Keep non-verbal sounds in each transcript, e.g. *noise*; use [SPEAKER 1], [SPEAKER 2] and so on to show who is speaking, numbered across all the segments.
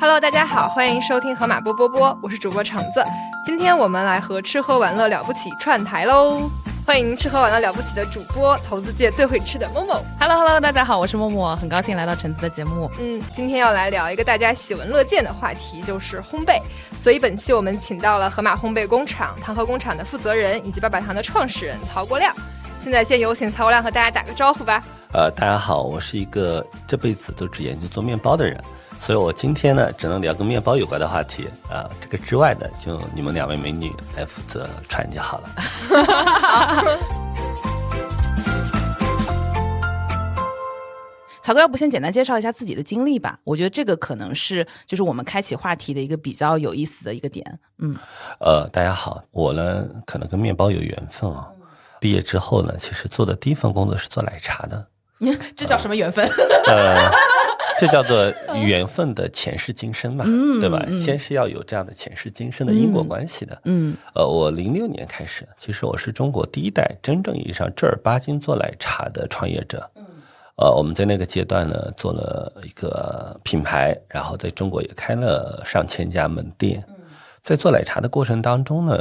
[SPEAKER 1] Hello，大家好，欢迎收听河马波波波，我是主播橙子。今天我们来和吃喝玩乐了不起串台喽！欢迎吃喝玩乐了不起的主播，投资界最会吃的默默。
[SPEAKER 2] Hello Hello，大家好，我是默默，很高兴来到橙子的节目。
[SPEAKER 1] 嗯，今天要来聊一个大家喜闻乐见的话题，就是烘焙。所以本期我们请到了河马烘焙工厂糖和工厂的负责人，以及爸爸糖的创始人曹国亮。现在先有请曹国亮和大家打个招呼吧。
[SPEAKER 3] 呃，大家好，我是一个这辈子都只研究做面包的人。所以我今天呢，只能聊跟面包有关的话题啊。这个之外的，就你们两位美女来负责传就好了。*laughs*
[SPEAKER 2] 曹哥，要不先简单介绍一下自己的经历吧？我觉得这个可能是就是我们开启话题的一个比较有意思的一个点。嗯，
[SPEAKER 3] 呃，大家好，我呢可能跟面包有缘分啊。毕业之后呢，其实做的第一份工作是做奶茶的。*laughs*
[SPEAKER 2] 这叫什么缘分？
[SPEAKER 3] 呃。这叫做缘分的前世今生嘛，对吧？先是要有这样的前世今生的因果关系的。嗯，呃，我零六年开始，其实我是中国第一代真正意义上正儿八经做奶茶的创业者。嗯，呃，我们在那个阶段呢，做了一个品牌，然后在中国也开了上千家门店。在做奶茶的过程当中呢，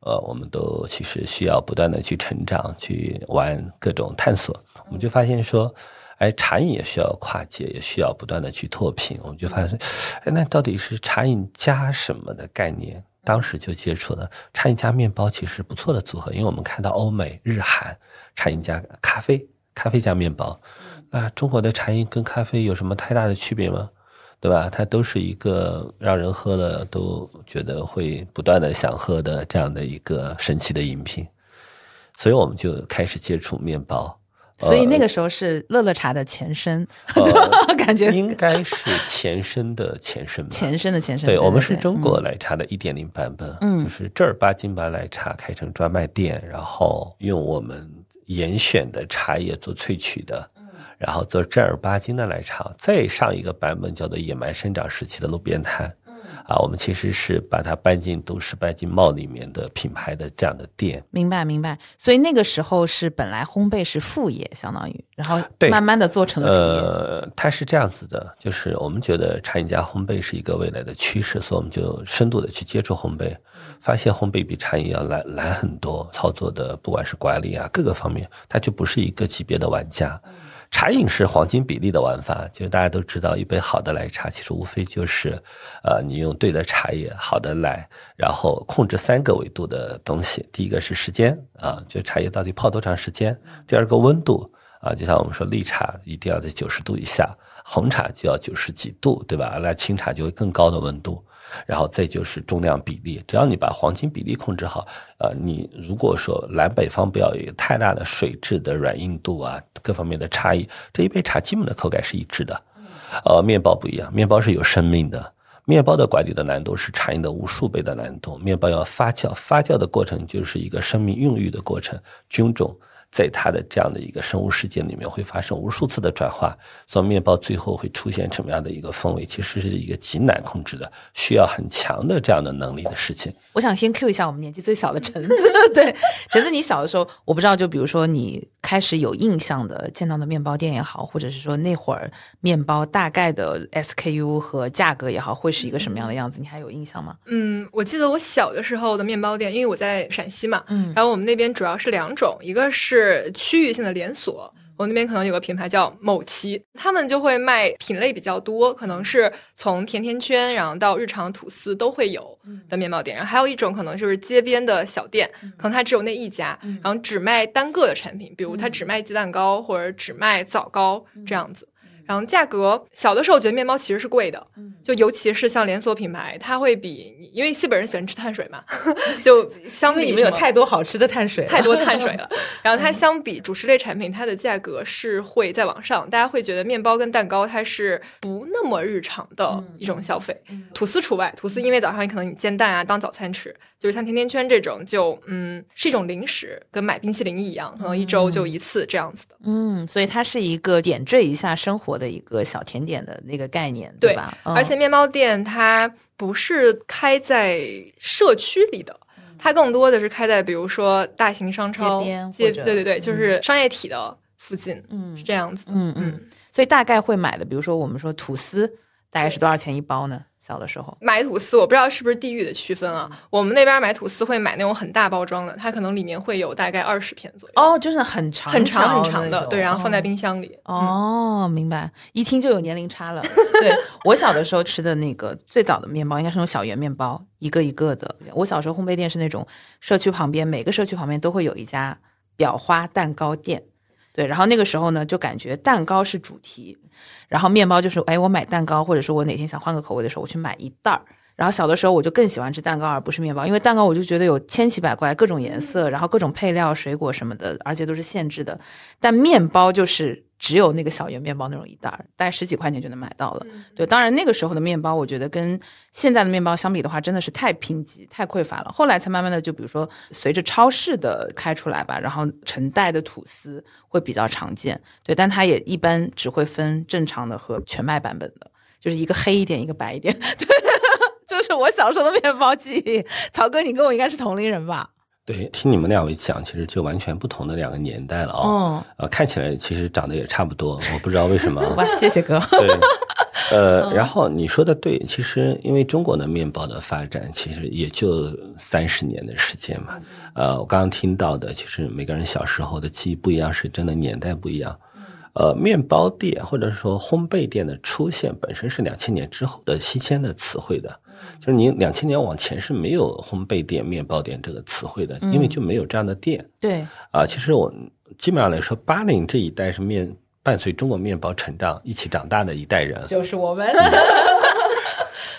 [SPEAKER 3] 呃，我们都其实需要不断的去成长，去玩各种探索。我们就发现说。哎，茶饮也需要跨界，也需要不断的去拓品。我们就发现，哎，那到底是茶饮加什么的概念？当时就接触了茶饮加面包，其实不错的组合。因为我们看到欧美日韩茶饮加咖啡，咖啡加面包，那中国的茶饮跟咖啡有什么太大的区别吗？对吧？它都是一个让人喝了都觉得会不断的想喝的这样的一个神奇的饮品，所以我们就开始接触面包。
[SPEAKER 2] 所以那个时候是乐乐茶的前身，*laughs* 感觉
[SPEAKER 3] 应该是前身的前身吧。*laughs*
[SPEAKER 2] 前身的前身，
[SPEAKER 3] 对我们是中国奶茶的一点零版本，嗯，就是正儿八经把奶茶开成专卖店，然后用我们严选的茶叶做萃取的，然后做正儿八经的奶茶。再上一个版本叫做野蛮生长时期的路边摊。啊，我们其实是把它搬进都市、搬进帽里面的品牌的这样的店。
[SPEAKER 2] 明白，明白。所以那个时候是本来烘焙是副业，相当于，然后慢慢的做成了主业。
[SPEAKER 3] 呃，它是这样子的，就是我们觉得茶饮加烘焙是一个未来的趋势，所以我们就深度的去接触烘焙，发现烘焙比茶饮要难难很多，操作的不管是管理啊各个方面，它就不是一个级别的玩家。茶饮是黄金比例的玩法，就是大家都知道，一杯好的奶茶其实无非就是，呃，你用对的茶叶、好的奶，然后控制三个维度的东西。第一个是时间啊，就茶叶到底泡多长时间；第二个温度啊，就像我们说绿茶一定要在九十度以下，红茶就要九十几度，对吧？那清茶就会更高的温度。然后再就是重量比例，只要你把黄金比例控制好，呃，你如果说南北方不要有太大的水质的软硬度啊，各方面的差异，这一杯茶基本的口感是一致的。呃，面包不一样，面包是有生命的，面包的管理的难度是茶饮的无数倍的难度。面包要发酵，发酵的过程就是一个生命孕育的过程，菌种。在它的这样的一个生物世界里面，会发生无数次的转化，所以面包最后会出现什么样的一个风味，其实是一个极难控制的，需要很强的这样的能力的事情。
[SPEAKER 2] 我想先 Q 一下我们年纪最小的橙子，*laughs* 对，橙子，你小的时候，我不知道，就比如说你开始有印象的见到的面包店也好，或者是说那会儿面包大概的 SKU 和价格也好，会是一个什么样的样子？你还有印象吗？
[SPEAKER 1] 嗯，我记得我小的时候的面包店，因为我在陕西嘛，嗯，然后我们那边主要是两种，一个是。是区域性的连锁，我那边可能有个品牌叫某奇，他们就会卖品类比较多，可能是从甜甜圈，然后到日常吐司都会有的面包店。然后还有一种可能就是街边的小店，可能它只有那一家，然后只卖单个的产品，比如它只卖鸡蛋糕或者只卖枣糕这样子。然后价格小的时候觉得面包其实是贵的，就尤其是像连锁品牌，它会比因为西北人喜欢吃碳水嘛，*laughs* 就相比
[SPEAKER 2] 有太多好吃的碳水，
[SPEAKER 1] 太多碳水了。*laughs* 然后它相比主食类产品，它的价格是会在往上，大家会觉得面包跟蛋糕它是不那么日常的一种消费，吐司除外，吐司因为早上你可能你煎蛋啊当早餐吃，就是像甜甜圈这种就嗯是一种零食，跟买冰淇淋一样，可能一周就一次这样子的。
[SPEAKER 2] 嗯，所以它是一个点缀一下生活。的一个小甜点的那个概念，对吧？
[SPEAKER 1] 而且面包店它不是开在社区里的，它更多的是开在比如说大型商超
[SPEAKER 2] 街，
[SPEAKER 1] 对对对，就是商业体的附近，嗯，是这样子，
[SPEAKER 2] 嗯嗯。所以大概会买的，比如说我们说吐司，大概是多少钱一包呢？小的时候
[SPEAKER 1] 买吐司，我不知道是不是地域的区分啊。我们那边买吐司会买那种很大包装的，它可能里面会有大概二十片左右。
[SPEAKER 2] 哦，就是很长
[SPEAKER 1] 很长很长
[SPEAKER 2] 的，
[SPEAKER 1] 对，然后放在冰箱里。
[SPEAKER 2] 哦，明白，一听就有年龄差了。对我小的时候吃的那个最早的面包，应该是那种小圆面包，一个一个的。我小时候烘焙店是那种社区旁边，每个社区旁边都会有一家裱花蛋糕店。对，然后那个时候呢，就感觉蛋糕是主题，然后面包就是，哎，我买蛋糕，或者说我哪天想换个口味的时候，我去买一袋儿。然后小的时候我就更喜欢吃蛋糕而不是面包，因为蛋糕我就觉得有千奇百怪，各种颜色，然后各种配料、水果什么的，而且都是限制的。但面包就是只有那个小圆面包那种一袋儿，大概十几块钱就能买到了。对，当然那个时候的面包，我觉得跟现在的面包相比的话，真的是太贫瘠、太匮乏了。后来才慢慢的，就比如说随着超市的开出来吧，然后成袋的吐司会比较常见。对，但它也一般只会分正常的和全麦版本的，就是一个黑一点，一个白一点。*laughs* 对。*laughs* 就是我小时候的面包记忆，曹哥，你跟我应该是同龄人吧？
[SPEAKER 3] 对，听你们两位讲，其实就完全不同的两个年代了哦。呃，看起来其实长得也差不多，我不知道为什么。
[SPEAKER 2] 哇，谢谢哥。
[SPEAKER 3] 对，*laughs* 呃，然后你说的对，其实因为中国的面包的发展，其实也就三十年的时间嘛。呃，我刚刚听到的，其实每个人小时候的记忆不一样，是真的年代不一样。呃，面包店或者说烘焙店的出现，本身是两千年之后的新鲜的词汇的。就是你两千年往前是没有烘焙店、面包店这个词汇的，因为就没有这样的店。
[SPEAKER 2] 对
[SPEAKER 3] 啊，其实我基本上来说，八零这一代是面伴随中国面包成长一起长大的一代人，
[SPEAKER 2] 就是我们。*laughs*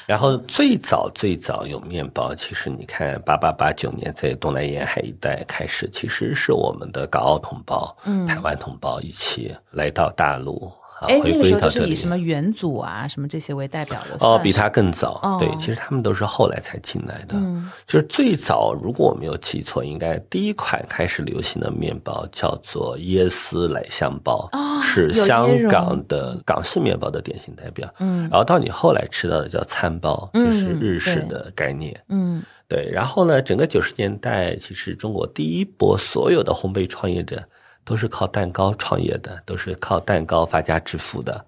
[SPEAKER 3] 然后最早最早有面包，其实你看八八八九年在东南沿海一带开始，其实是我们的港澳同胞、台湾同胞一起来到大陆。
[SPEAKER 2] 哎，那个时候就是以什么元祖啊，什么这些为代表的
[SPEAKER 3] 哦，比他更早。对，其实他们都是后来才进来的。嗯，就是最早，如果我没有记错，应该第一款开始流行的面包叫做椰丝奶香包，是香港的港式面包的典型代表。嗯，然后到你后来吃到的叫餐包，就是日式的概念。嗯，对。然后呢，整个九十年代，其实中国第一波所有的烘焙创业者。都是靠蛋糕创业的，都是靠蛋糕发家致富的。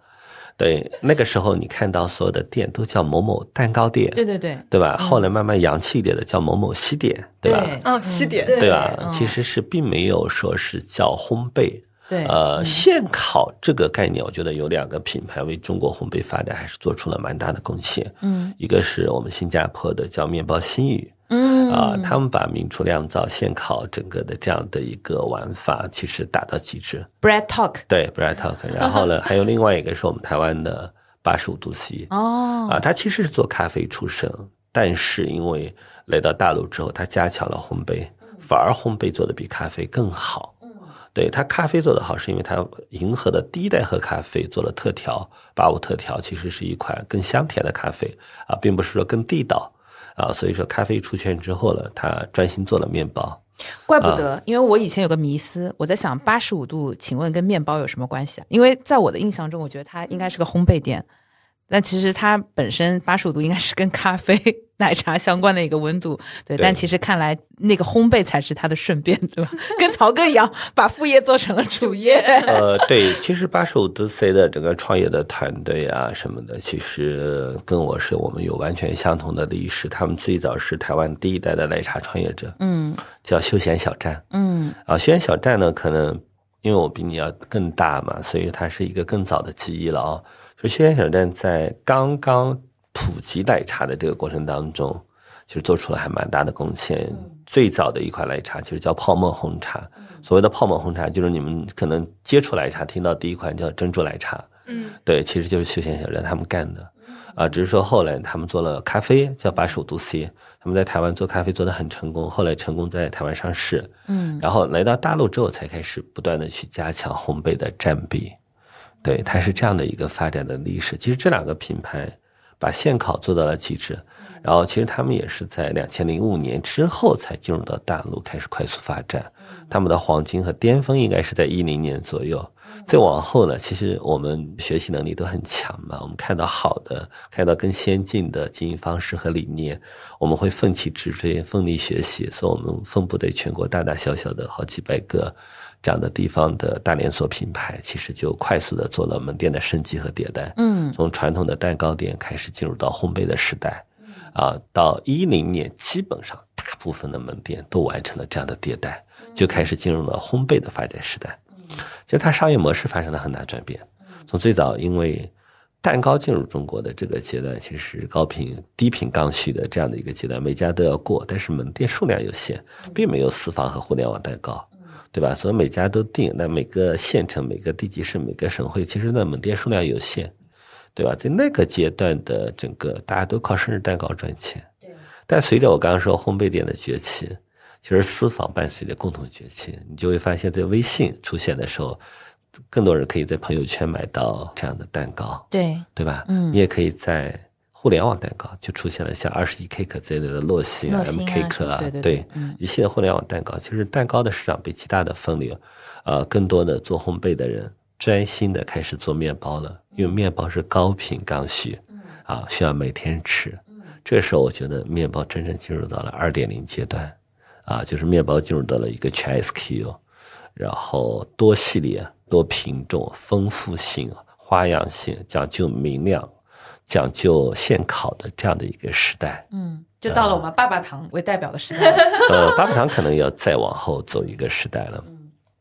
[SPEAKER 3] 对，那个时候你看到所有的店都叫某某蛋糕店，
[SPEAKER 2] 对对对，
[SPEAKER 3] 对吧？后来慢慢洋气一点的叫某某西点，对吧？
[SPEAKER 1] 哦，西点，
[SPEAKER 3] 对吧？其实是并没有说是叫烘焙。
[SPEAKER 2] 对，
[SPEAKER 3] 呃，现烤这个概念，我觉得有两个品牌为中国烘焙发展还是做出了蛮大的贡献。嗯，一个是我们新加坡的叫面包新语。嗯啊，他们把明厨亮灶现烤整个的这样的一个玩法，其实打到极致。
[SPEAKER 2] Bread Talk，
[SPEAKER 3] 对 Bread Talk，*laughs* 然后呢，还有另外一个是我们台湾的八十五度 C。哦，啊，他其实是做咖啡出身，但是因为来到大陆之后，他加强了烘焙，反而烘焙做的比咖啡更好。嗯，对他咖啡做的好，是因为他迎合的第一代喝咖啡做了特调，八五特调其实是一款更香甜的咖啡啊，并不是说更地道。啊，所以说咖啡出圈之后呢，他专心做了面包，
[SPEAKER 2] 怪不得，因为我以前有个迷思，我在想八十五度，请问跟面包有什么关系啊？因为在我的印象中，我觉得它应该是个烘焙店。但其实它本身八十五度应该是跟咖啡、奶茶相关的一个温度，对。但其实看来那个烘焙才是它的顺便，对吧？跟曹哥一样，把副业做成了主业。*laughs*
[SPEAKER 3] 呃，*laughs* 对，其实八十五度 C 的整个创业的团队啊什么的，其实跟我是我们有完全相同的历史。他们最早是台湾第一代的奶茶创业者，嗯，叫休闲小站，嗯，啊，休闲小站呢，可能因为我比你要更大嘛，所以它是一个更早的记忆了啊。就休闲小站在刚刚普及奶茶的这个过程当中，其实做出了还蛮大的贡献。最早的一款奶茶其实叫泡沫红茶。所谓的泡沫红茶，就是你们可能接触奶茶听到第一款叫珍珠奶茶。嗯，对，其实就是休闲小站他们干的。啊，只是说后来他们做了咖啡，叫八十五度 C。他们在台湾做咖啡做得很成功，后来成功在台湾上市。嗯，然后来到大陆之后，才开始不断的去加强烘焙的占比。对，它是这样的一个发展的历史。其实这两个品牌把现烤做到了极致，然后其实他们也是在两千零五年之后才进入到大陆开始快速发展。他们的黄金和巅峰应该是在一零年左右，再往后呢，其实我们学习能力都很强嘛，我们看到好的，看到更先进的经营方式和理念，我们会奋起直追，奋力学习。所以，我们分布在全国大大小小的好几百个这样的地方的大连锁品牌，其实就快速的做了门店的升级和迭代。
[SPEAKER 2] 嗯，
[SPEAKER 3] 从传统的蛋糕店开始进入到烘焙的时代，啊，到一零年，基本上大部分的门店都完成了这样的迭代，就开始进入了烘焙的发展时代。其实它商业模式发生了很大转变，从最早因为蛋糕进入中国的这个阶段，其实高频低频刚需的这样的一个阶段，每家都要过，但是门店数量有限，并没有私房和互联网蛋糕，对吧？所以每家都定，那每个县城、每个地级市、每个省会，其实呢门店数量有限，对吧？在那个阶段的整个大家都靠生日蛋糕赚钱，但随着我刚刚说烘焙店的崛起。其实私房伴随着共同崛起，你就会发现，在微信出现的时候，更多人可以在朋友圈买到这样的蛋糕，
[SPEAKER 2] 对
[SPEAKER 3] 对吧？
[SPEAKER 2] 嗯，
[SPEAKER 3] 你也可以在互联网蛋糕就出现了像二十一 Cake 这类的洛心啊、M Cake 啊，
[SPEAKER 2] 对，
[SPEAKER 3] 一系列互联网蛋糕，其实蛋糕的市场被极大的分流，呃，更多的做烘焙的人专心的开始做面包了，因为面包是高频刚需，啊，需要每天吃。这个时候，我觉得面包真正进入到了二点零阶段。啊，就是面包进入到了一个全 SKU，然后多系列、多品种、丰富性、花样性，讲究明亮、讲究现烤的这样的一个时代。
[SPEAKER 2] 嗯，就到了我们爸爸糖为代表的时代。
[SPEAKER 3] 呃，爸爸糖可能要再往后走一个时代了。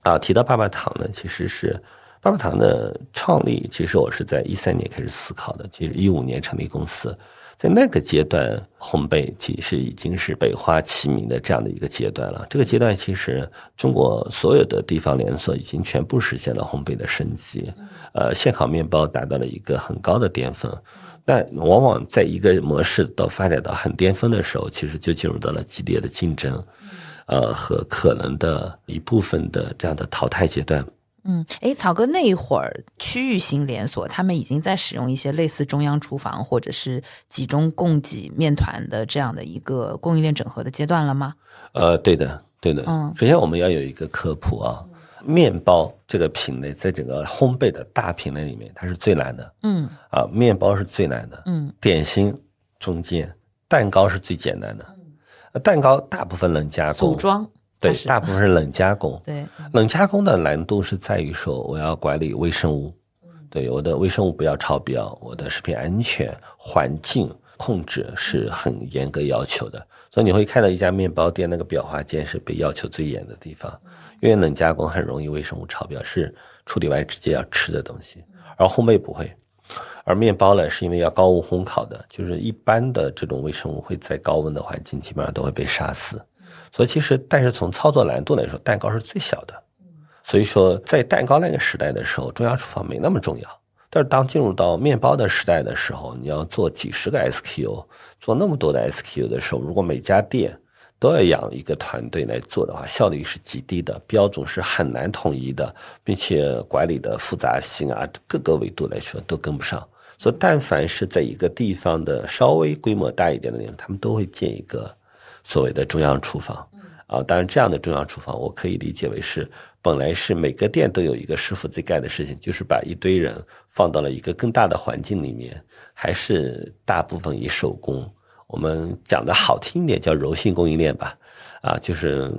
[SPEAKER 3] 啊，提到爸爸糖呢，其实是爸爸糖的创立，其实我是在一三年开始思考的，其实一五年成立公司。在那个阶段，烘焙其实已经是百花齐鸣的这样的一个阶段了。这个阶段，其实中国所有的地方连锁已经全部实现了烘焙的升级，呃，现烤面包达到了一个很高的巅峰。但往往在一个模式到发展到很巅峰的时候，其实就进入到了激烈的竞争，呃，和可能的一部分的这样的淘汰阶段。
[SPEAKER 2] 嗯，哎，草哥那一会儿区域型连锁，他们已经在使用一些类似中央厨房或者是集中供给面团的这样的一个供应链整合的阶段了吗？
[SPEAKER 3] 呃，对的，对的。
[SPEAKER 2] 嗯，
[SPEAKER 3] 首先我们要有一个科普啊，面包这个品类在整个烘焙的大品类里面，它是最难的。
[SPEAKER 2] 嗯，
[SPEAKER 3] 啊，面包是最难的。
[SPEAKER 2] 嗯，
[SPEAKER 3] 点心中间，蛋糕是最简单的。蛋糕大部分冷加工。
[SPEAKER 2] 组装。
[SPEAKER 3] 对，大部分是冷加工。
[SPEAKER 2] 对，
[SPEAKER 3] 冷加工的难度是在于说，我要管理微生物，对我的微生物不要超标，我的食品安全环境控制是很严格要求的。所以你会看到一家面包店那个裱花间是被要求最严的地方，因为冷加工很容易微生物超标，是处理完直接要吃的东西，而烘焙不会。而面包呢，是因为要高温烘烤的，就是一般的这种微生物会在高温的环境基本上都会被杀死。所以其实，但是从操作难度来说，蛋糕是最小的。所以说，在蛋糕那个时代的时候，中央厨房没那么重要。但是当进入到面包的时代的时候，你要做几十个 SKU，做那么多的 SKU 的时候，如果每家店都要养一个团队来做的话，效率是极低的，标准是很难统一的，并且管理的复杂性啊，各个维度来说都跟不上。所以，但凡是在一个地方的稍微规模大一点的地方，他们都会建一个。所谓的中央厨房，啊，当然这样的中央厨房，我可以理解为是本来是每个店都有一个师傅在干的事情，就是把一堆人放到了一个更大的环境里面，还是大部分以手工，我们讲的好听一点叫柔性供应链吧，啊，就是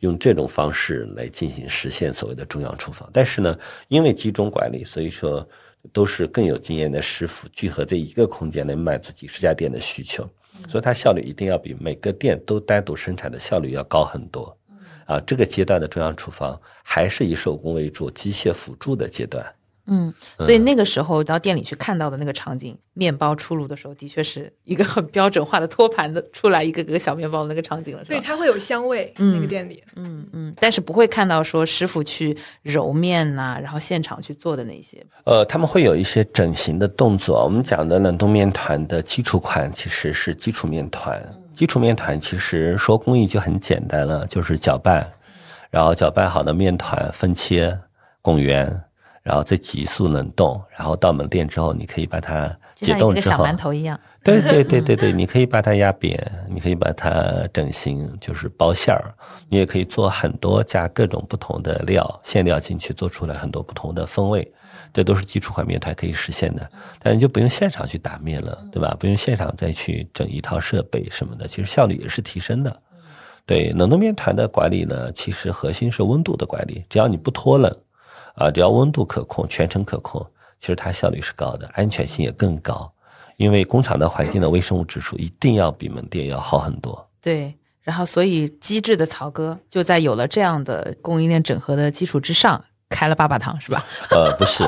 [SPEAKER 3] 用这种方式来进行实现所谓的中央厨房。但是呢，因为集中管理，所以说都是更有经验的师傅聚合在一个空间来满足几十家店的需求。所以它效率一定要比每个店都单独生产的效率要高很多，啊，这个阶段的中央厨房还是以手工为主、机械辅助的阶段。
[SPEAKER 2] 嗯，所以那个时候到店里去看到的那个场景，面包出炉的时候，的确是一个很标准化的托盘的出来一个个小面包的那个场景了，
[SPEAKER 1] 对，它会有香味，那个店里，
[SPEAKER 2] 嗯嗯，但是不会看到说师傅去揉面呐，然后现场去做的那些。
[SPEAKER 3] 呃，他们会有一些整形的动作。我们讲的冷冻面团的基础款其实是基础面团，基础面团其实说工艺就很简单了，就是搅拌，然后搅拌好的面团分切、拱圆。然后再急速冷冻，然后到门店之后，你可以把它解
[SPEAKER 2] 就像一个小
[SPEAKER 3] 冻之后，
[SPEAKER 2] 馒头一样。*laughs*
[SPEAKER 3] 对对对对对，你可以把它压扁，你可以把它整形，就是包馅儿。你也可以做很多加各种不同的料馅料进去，做出来很多不同的风味。这都是基础款面团可以实现的，但是就不用现场去打面了，对吧？不用现场再去整一套设备什么的，其实效率也是提升的。对冷冻面团的管理呢，其实核心是温度的管理，只要你不脱冷，啊，只要温度可控，全程可控，其实它效率是高的，安全性也更高。因为工厂的环境的微生物指数一定要比门店要好很多。
[SPEAKER 2] 对，然后所以机智的曹哥就在有了这样的供应链整合的基础之上，开了爸爸堂，是吧？
[SPEAKER 3] 呃，不是，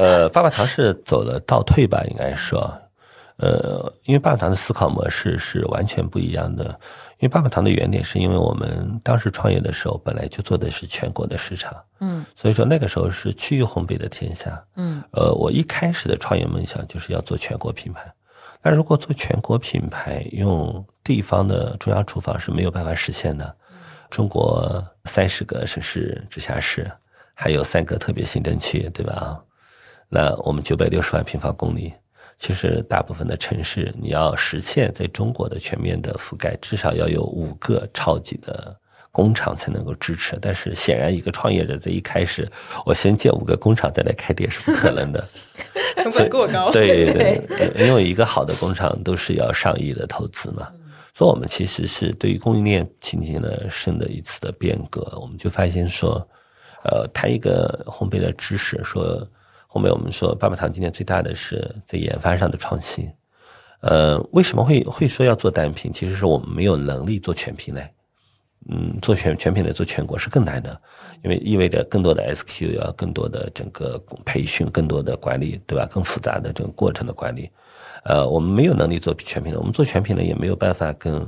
[SPEAKER 3] 呃，爸爸堂是走了倒退吧，应该说，呃，因为爸爸糖的思考模式是完全不一样的。因为爸爸糖的原点是因为我们当时创业的时候，本来就做的是全国的市场，
[SPEAKER 2] 嗯
[SPEAKER 3] 所以说那个时候是区域烘焙的天下。
[SPEAKER 2] 嗯
[SPEAKER 3] 呃，我一开始的创业梦想就是要做全国品牌。那如果做全国品牌，用地方的中央厨房是没有办法实现的。中国三十个省市直辖市，还有三个特别行政区，对吧？那我们九百六十万平方公里，其实大部分的城市，你要实现在中国的全面的覆盖，至少要有五个超级的工厂才能够支持。但是显然，一个创业者在一开始，我先建五个工厂再来开店是不可能的。*laughs*
[SPEAKER 1] 成本过高。
[SPEAKER 3] 对对，对 *laughs* 因为一个好的工厂都是要上亿的投资嘛，所以我们其实是对于供应链进行了深的一次的变革。我们就发现说，呃，谈一个烘焙的知识，说后面，我们说爸爸糖今年最大的是在研发上的创新。呃，为什么会会说要做单品？其实是我们没有能力做全品类。嗯，做全全品类做全国是更难的，因为意味着更多的 SQ 要更多的整个培训，更多的管理，对吧？更复杂的这个过程的管理，呃，我们没有能力做全品类，我们做全品类也没有办法跟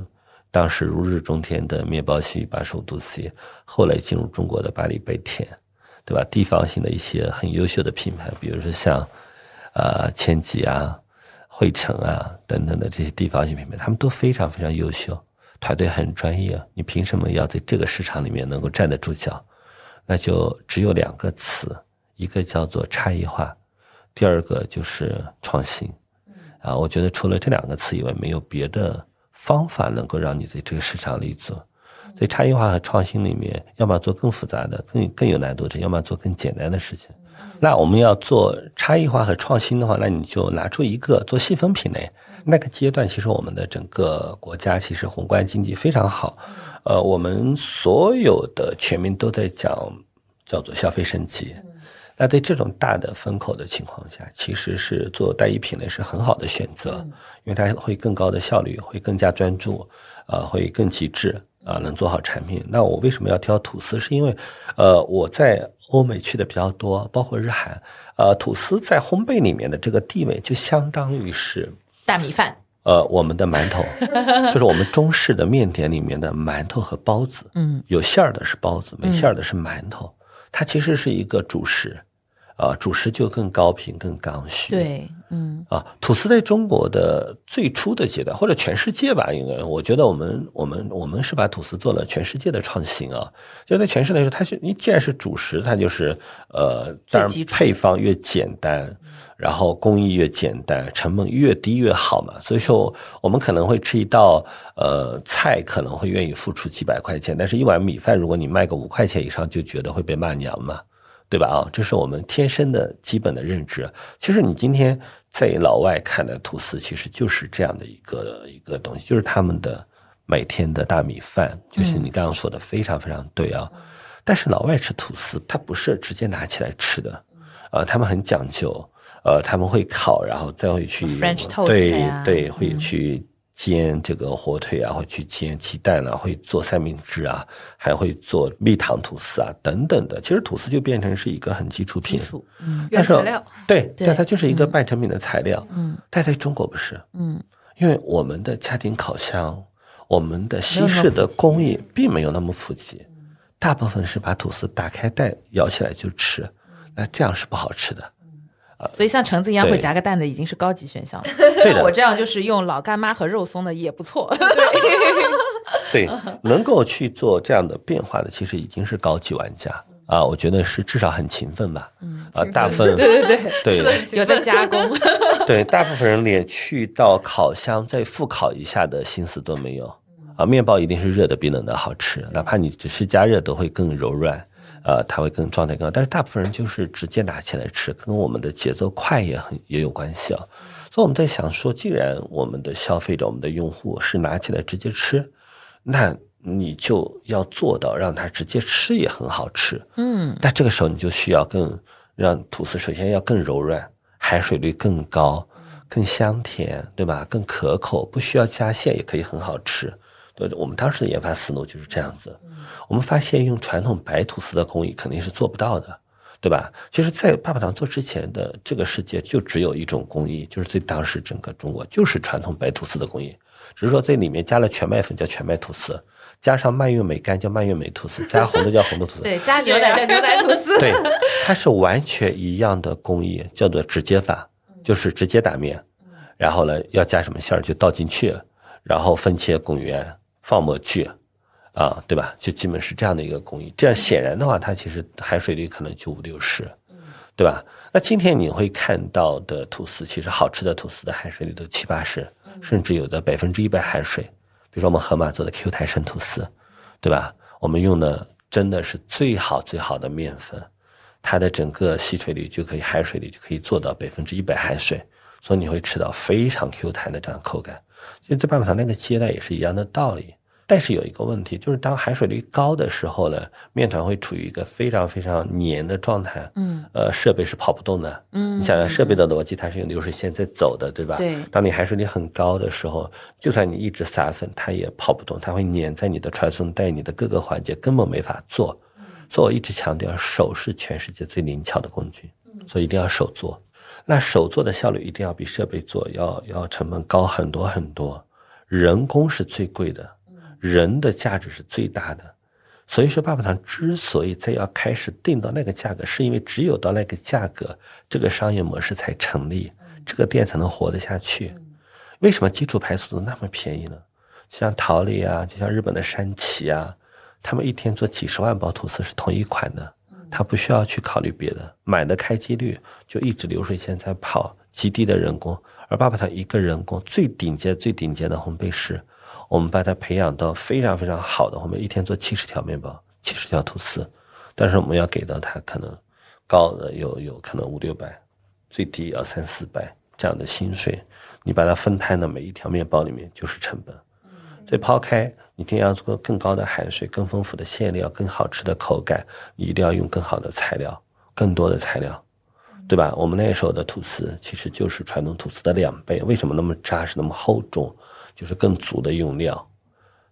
[SPEAKER 3] 当时如日中天的面包系把手度 C，后来进入中国的巴黎贝甜，对吧？地方性的一些很优秀的品牌，比如说像呃千吉啊、汇成啊等等的这些地方性品牌，他们都非常非常优秀。团队很专业，你凭什么要在这个市场里面能够站得住脚？那就只有两个词，一个叫做差异化，第二个就是创新。啊，我觉得除了这两个词以外，没有别的方法能够让你在这个市场立足。所以差异化和创新里面，要么做更复杂的、更更有难度的，要么做更简单的事情。那我们要做差异化和创新的话，那你就拿出一个做细分品类。那个阶段，其实我们的整个国家其实宏观经济非常好，呃，我们所有的全民都在讲叫做消费升级。那在这种大的风口的情况下，其实是做单一品类是很好的选择，因为它会更高的效率，会更加专注，呃，会更极致啊、能做好产品。那我为什么要挑吐司？是因为，呃，我在欧美去的比较多，包括日韩，呃，吐司在烘焙里面的这个地位就相当于是。
[SPEAKER 2] 大米饭，
[SPEAKER 3] 呃，我们的馒头 *laughs* 就是我们中式的面点里面的馒头和包子，
[SPEAKER 2] 嗯，
[SPEAKER 3] 有馅儿的是包子，没馅儿的是馒头，它其实是一个主食，啊、主食就更高频、更刚需。
[SPEAKER 2] 对，嗯
[SPEAKER 3] 啊，吐司在中国的最初的阶段，或者全世界吧，应该，我觉得我们我们我们是把吐司做了全世界的创新啊。就是在全世界来说，它是你既然是主食，它就是呃，当然配方越简单，然后工艺越简单，成本越低越好嘛。所以说，我们可能会吃一道呃菜，可能会愿意付出几百块钱，但是一碗米饭，如果你卖个五块钱以上，就觉得会被骂娘嘛。对吧？啊，这是我们天生的基本的认知。其实你今天在老外看的吐司，其实就是这样的一个一个东西，就是他们的每天的大米饭，就是你刚刚说的非常非常对啊。但是老外吃吐司，他不是直接拿起来吃的，呃，他们很讲究，呃，他们会烤，然后再会去
[SPEAKER 2] French toast
[SPEAKER 3] 对
[SPEAKER 2] 呀
[SPEAKER 3] 对，会
[SPEAKER 2] 嗯
[SPEAKER 3] 去煎这个火腿啊，会去煎鸡蛋啊，会做三明治啊，还会做蜜糖吐司啊等等的。其实吐司就变成是一个很基础品，
[SPEAKER 2] 基础，嗯
[SPEAKER 3] 但是
[SPEAKER 1] 原材料，
[SPEAKER 3] 对
[SPEAKER 2] 对
[SPEAKER 3] 对，它就是一个半成品的材料。
[SPEAKER 2] 嗯
[SPEAKER 3] 但在中国不是，
[SPEAKER 2] 嗯
[SPEAKER 3] 因为我们的家庭烤箱，我们的西式的工艺并没有那么普及，大部分是把吐司打开袋咬起来就吃，那这样是不好吃的。
[SPEAKER 2] 所以像橙子一样会夹个蛋的已经是高级选项了。
[SPEAKER 3] 对的 *laughs*
[SPEAKER 2] 我这样就是用老干妈和肉松的也不错。*laughs*
[SPEAKER 3] 对，*laughs* 能够去做这样的变化的，其实已经是高级玩家啊，我觉得是至少很勤奋吧。嗯，啊，大部分
[SPEAKER 2] 对对对
[SPEAKER 3] 对
[SPEAKER 2] 有在加工。
[SPEAKER 3] 对，大部分人连去到烤箱再复烤一下的心思都没有。啊，面包一定是热的比冷的好吃，哪怕你只是加热都会更柔软，呃，它会更状态更好。但是大部分人就是直接拿起来吃，跟我们的节奏快也很也有关系啊。所以我们在想说，既然我们的消费者、我们的用户是拿起来直接吃，那你就要做到让他直接吃也很好吃。嗯，那这个时候你就需要更让吐司首先要更柔软，含水率更高，更香甜，对吧？更可口，不需要加馅也可以很好吃。对，我们当时的研发思路就是这样子。我们发现用传统白吐司的工艺肯定是做不到的，对吧？其实，在爸爸糖做之前的这个世界，就只有一种工艺，就是在当时整个中国就是传统白吐司的工艺，只是说这里面加了全麦粉叫全麦吐司，加上蔓越莓干叫蔓越莓吐司，加红豆叫红豆吐司，*laughs*
[SPEAKER 2] 对，加牛奶叫牛奶吐司。*laughs*
[SPEAKER 3] 对，它是完全一样的工艺，叫做直接法，就是直接打面，然后呢要加什么馅儿就倒进去，然后分切滚圆。放模具，啊，对吧？就基本是这样的一个工艺。这样显然的话，它其实含水率可能就五六十，对吧？那今天你会看到的吐司，其实好吃的吐司的含水率都七八十，甚至有的百分之一百含水。比如说我们盒马做的 Q 弹生吐司，对吧？我们用的真的是最好最好的面粉，它的整个吸水率就可以含水率就可以做到百分之一百含水，所以你会吃到非常 Q 弹的这样口感。其实，在棒棒糖那个接待也是一样的道理，但是有一个问题，就是当含水率高的时候呢，面团会处于一个非常非常黏的状态。嗯，呃，设备是跑不动的。嗯，你想想，设备的逻辑它是用流水线在走的，对吧？
[SPEAKER 2] 对。
[SPEAKER 3] 当你含水率很高的时候，就算你一直撒粉，它也跑不动，它会粘在你的传送带，你的各个环节根本没法做。所以我一直强调，手是全世界最灵巧的工具，所以一定要手做。那手做的效率一定要比设备做要要成本高很多很多，人工是最贵的，人的价值是最大的，所以说爸爸糖之所以在要开始定到那个价格，是因为只有到那个价格，这个商业模式才成立，这个店才能活得下去。为什么基础牌速度那么便宜呢？像桃李啊，就像日本的山崎啊，他们一天做几十万包吐司是同一款的。他不需要去考虑别的，买的开机率就一直流水线在跑，极低的人工。而爸爸他一个人工最顶尖、最顶尖的烘焙师，我们把他培养到非常非常好的烘焙，一天做七十条面包、七十条吐司。但是我们要给到他可能高的有有可能五六百，最低要三四百这样的薪水。你把它分摊到每一条面包里面就是成本。所以抛开。一定要做更高的含水、更丰富的馅料、更好吃的口感，你一定要用更好的材料、更多的材料，对吧？我们那时候的吐司其实就是传统吐司的两倍，为什么那么扎实、那么厚重？就是更足的用料。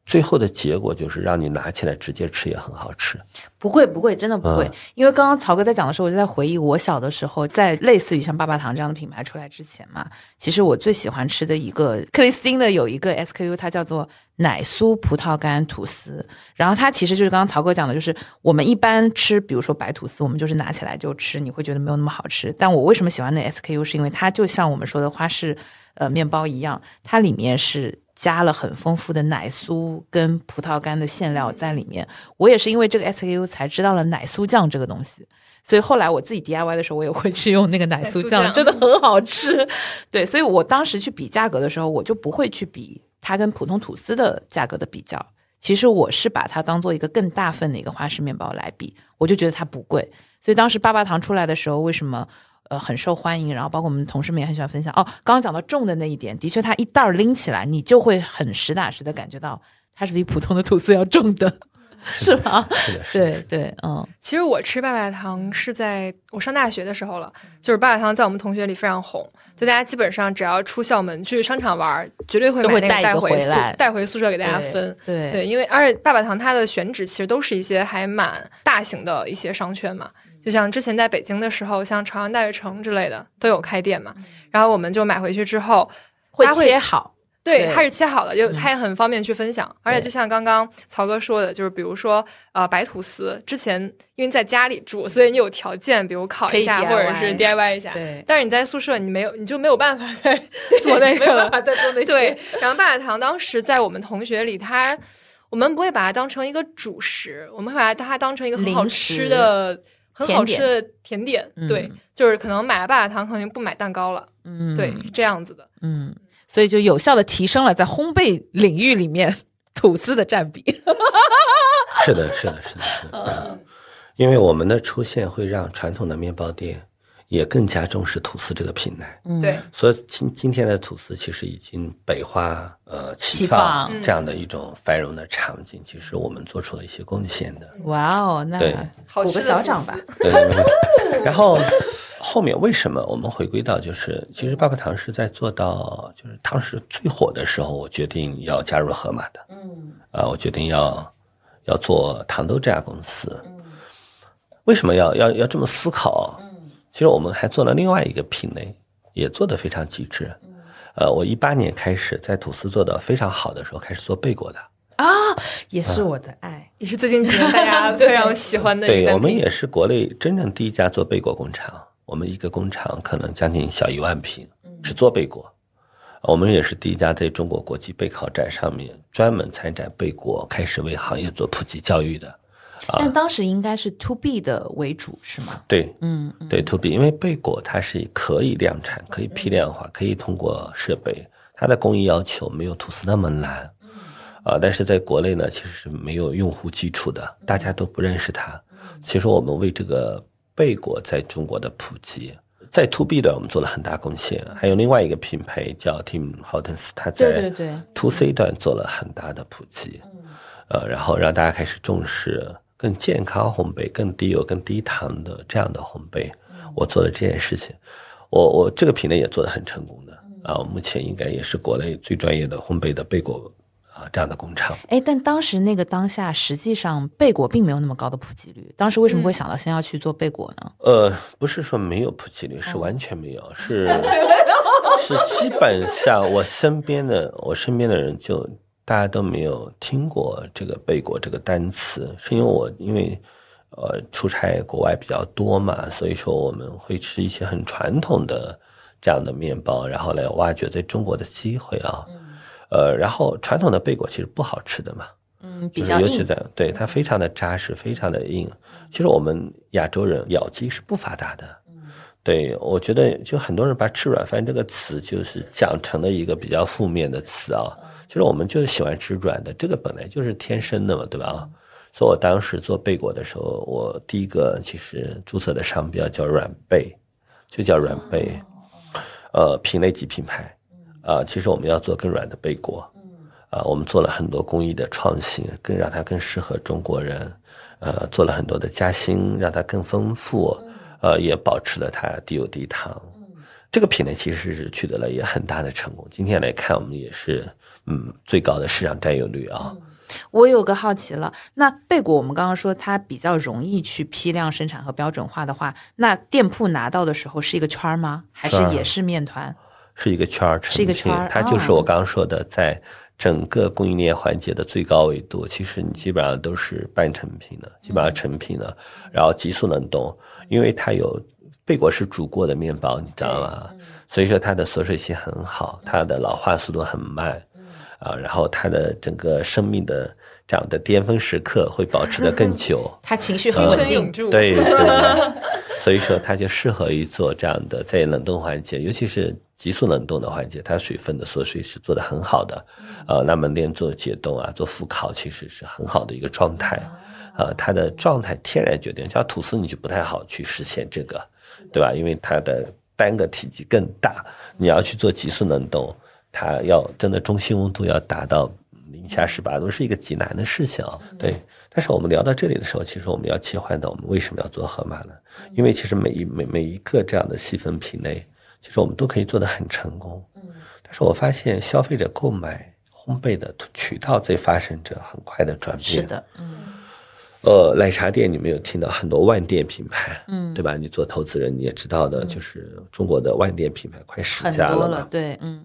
[SPEAKER 3] 最后的结果就是让你拿起来直接吃也很好吃，
[SPEAKER 2] 不会不会，真的不会。因为刚刚曹哥在讲的时候，我就在回忆我小的时候，在类似于像爸爸糖这样的品牌出来之前嘛，其实我最喜欢吃的一个克里斯汀的有一个 SKU，它叫做奶酥葡萄干吐司。然后它其实就是刚刚曹哥讲的，就是我们一般吃，比如说白吐司，我们就是拿起来就吃，你会觉得没有那么好吃。但我为什么喜欢那 SKU，是因为它就像我们说的花式呃面包一样，它里面是。加了很丰富的奶酥跟葡萄干的馅料在里面，我也是因为这个 SKU 才知道了奶酥酱这个东西，所以后来我自己 DIY 的时候，我也会去用那个奶酥酱，真的很好吃。对，所以我当时去比价格的时候，我就不会去比它跟普通吐司的价格的比较，其实我是把它当做一个更大份的一个花式面包来比，我就觉得它不贵。所以当时爸爸糖出来的时候，为什么？呃，很受欢迎，然后包括我们同事们也很喜欢分享。哦，刚刚讲到重的那一点，的确，它一袋拎起来，你就会很实打实的感觉到它是比普通的吐司要重的，是
[SPEAKER 3] 吧？是的，
[SPEAKER 2] 对对，嗯。
[SPEAKER 1] 其实我吃爸爸糖是在我上大学的时候了，就是爸爸糖在我们同学里非常红，就大家基本上只要出校门去商场玩，绝对会买那个带回宿带回宿舍给大家分。
[SPEAKER 2] 对
[SPEAKER 1] 对，因为而且爸爸糖它的选址其实都是一些还蛮大型的一些商圈嘛。就像之前在北京的时候，像朝阳大悦城之类的都有开店嘛，然后我们就买回去之后
[SPEAKER 2] 会切好，
[SPEAKER 1] 对，它是切好的，就它也很方便去分享。而且就像刚刚曹哥说的，就是比如说呃白吐司，之前因为在家里住，所以你有条件，比如烤一下或者是 DIY 一下。
[SPEAKER 2] 对，
[SPEAKER 1] 但是你在宿舍你没有，你就没有办法再 *laughs* 做那个，
[SPEAKER 2] 没有办法再做那 *laughs* 些。
[SPEAKER 1] 对，然后爸爸糖当时在我们同学里，他。我我们不会把它当成一个主食，我们会把它当成一个很好
[SPEAKER 2] 零
[SPEAKER 1] 吃
[SPEAKER 2] 食
[SPEAKER 1] 的、很好吃
[SPEAKER 2] 甜
[SPEAKER 1] 的甜点。
[SPEAKER 2] 嗯
[SPEAKER 1] 对，就是可能买了棒棒糖，可能就不买蛋糕了。
[SPEAKER 2] 嗯
[SPEAKER 1] 对，是这样子的。
[SPEAKER 2] 嗯，所以就有效的提升了在烘焙领域里面吐司的占比。*laughs*
[SPEAKER 3] 是的，是的，是的，是的。因为我们的出现会让传统的面包店也更加重视吐司这个品类。
[SPEAKER 2] 嗯
[SPEAKER 1] 对，
[SPEAKER 3] 所以今今天的吐司其实已经北化呃
[SPEAKER 2] 齐
[SPEAKER 3] 齐
[SPEAKER 2] 放
[SPEAKER 3] 放这样的一种繁荣的场景，其实我们做出了一些贡献的。
[SPEAKER 2] 哇哦，那
[SPEAKER 3] 对
[SPEAKER 2] 鼓个
[SPEAKER 1] 好吃的吐司
[SPEAKER 2] 小掌吧。
[SPEAKER 3] 对，然后后面为什么我们回归到就是，其实爸爸糖是在做到就是当时最火的时候，我决定要加入盒马的。嗯，啊，我决定要要做糖豆这家公司。为什么要要要这么思考？嗯，其实我们还做了另外一个品类，也做得非常极致。呃，我一八年开始在吐司做的非常好的时候，开始做贝果的。
[SPEAKER 2] 啊，也是我的爱。
[SPEAKER 1] 也是最近几年大家 *laughs* 非常喜欢的
[SPEAKER 3] 对我们也是国内真正第一家做贝果工厂。我们一个工厂可能将近小一万平，是做贝果。我们也是第一家在中国国际备考展上面专门参展贝果，开始为行业做普及教育的。
[SPEAKER 2] 但当时应该是 to B 的为主，是吗？
[SPEAKER 3] 对，
[SPEAKER 2] 嗯，
[SPEAKER 3] 对，to B，因为贝果它是可以量产、可以批量化、可以通过设备，它的工艺要求没有吐司那么难。啊，但是在国内呢，其实是没有用户基础的，大家都不认识它。其实我们为这个贝果在中国的普及，在 to B 端我们做了很大贡献。还有另外一个品牌叫 Tim Hortons，它在 to C 端做了很大的普及，呃，然后让大家开始重视更健康烘焙、更低油、更低糖的这样的烘焙。我做了这件事情，我我这个品类也做得很成功的啊，目前应该也是国内最专业的烘焙的贝果啊这样的工厂。
[SPEAKER 2] 哎，但当时那个当下，实际上贝果并没有那么高的普及率。当时为什么会想到先要去做贝果呢？
[SPEAKER 3] 呃，不是说没有普及率，是完全没有，*laughs* 是是基本上我身边的我身边的人就大家都没有听过这个贝果这个单词，是因为我因为呃出差国外比较多嘛，所以说我们会吃一些很传统的这样的面包，然后来挖掘在中国的机会啊。呃，然后传统的贝果其实不好吃的嘛，
[SPEAKER 2] 嗯，比
[SPEAKER 3] 就是
[SPEAKER 2] 较硬。
[SPEAKER 3] 尤其在对它非常的扎实，非常的硬。其实我们亚洲人咬肌是不发达的。对，我觉得就很多人把“吃软饭”这个词就是讲成了一个比较负面的词啊。其实我们就是喜欢吃软的，这个本来就是天生的嘛，对吧？啊，所以我当时做贝果的时候，我第一个其实注册的商标叫软贝，就叫软贝，呃，品类级品牌。啊，其实我们要做更软的贝果。啊，我们做了很多工艺的创新，更让它更适合中国人。呃，做了很多的加薪，让它更丰富。呃，也保持了它低油低糖。这个品类其实是取得了也很大的成功。今天来看，我们也是嗯最高的市场占有率啊。
[SPEAKER 2] 我有个好奇了，那贝果我们刚刚说它比较容易去批量生产和标准化的话，那店铺拿到的时候是一个圈儿吗？还是也是面团？
[SPEAKER 3] 是一个圈儿
[SPEAKER 2] 是一个圈儿
[SPEAKER 3] 它就是
[SPEAKER 2] 哦
[SPEAKER 3] 我刚刚说的，在整个供应链环节的最高维度，其实你基本上都是半成品的，基本上成品的，然后急速冷冻，因为它有贝果是煮过的面包，你知道吗？所以说它的锁水性很好，它的老化速度很慢，啊，然后它的整个生命的这样的巅峰时刻会保持的更久。*laughs*
[SPEAKER 2] 它情绪很
[SPEAKER 3] 嗯
[SPEAKER 2] 稳定。
[SPEAKER 3] 对对，*laughs* 所以说它就适合于做这样的在冷冻环节，尤其是急速冷冻的环节，它水分的缩水是做得很好的。呃，那么连做解冻啊，做复烤其实是很好的一个状态。呃，它的状态天然决定，像吐司你就不太好去实现这个，对吧？因为它的单个体积更大，你要去做急速冷冻，它要真的中心温度要达到零下十八度，是一个极难的事情啊。对，但是我们聊到这里的时候，其实我们要切换到我们为什么要做盒马呢？因为其实每一每每一个这样的细分品类，其实我们都可以做得很成功。但是我发现消费者购买烘焙的渠道在发生着很快的转变。
[SPEAKER 2] 是的，嗯，
[SPEAKER 3] 呃，奶茶店你没有听到很多万店品牌，嗯，对吧？你做投资人你也知道的，就是中国的万店品牌快十
[SPEAKER 2] 很
[SPEAKER 3] 家
[SPEAKER 2] 了，对，嗯，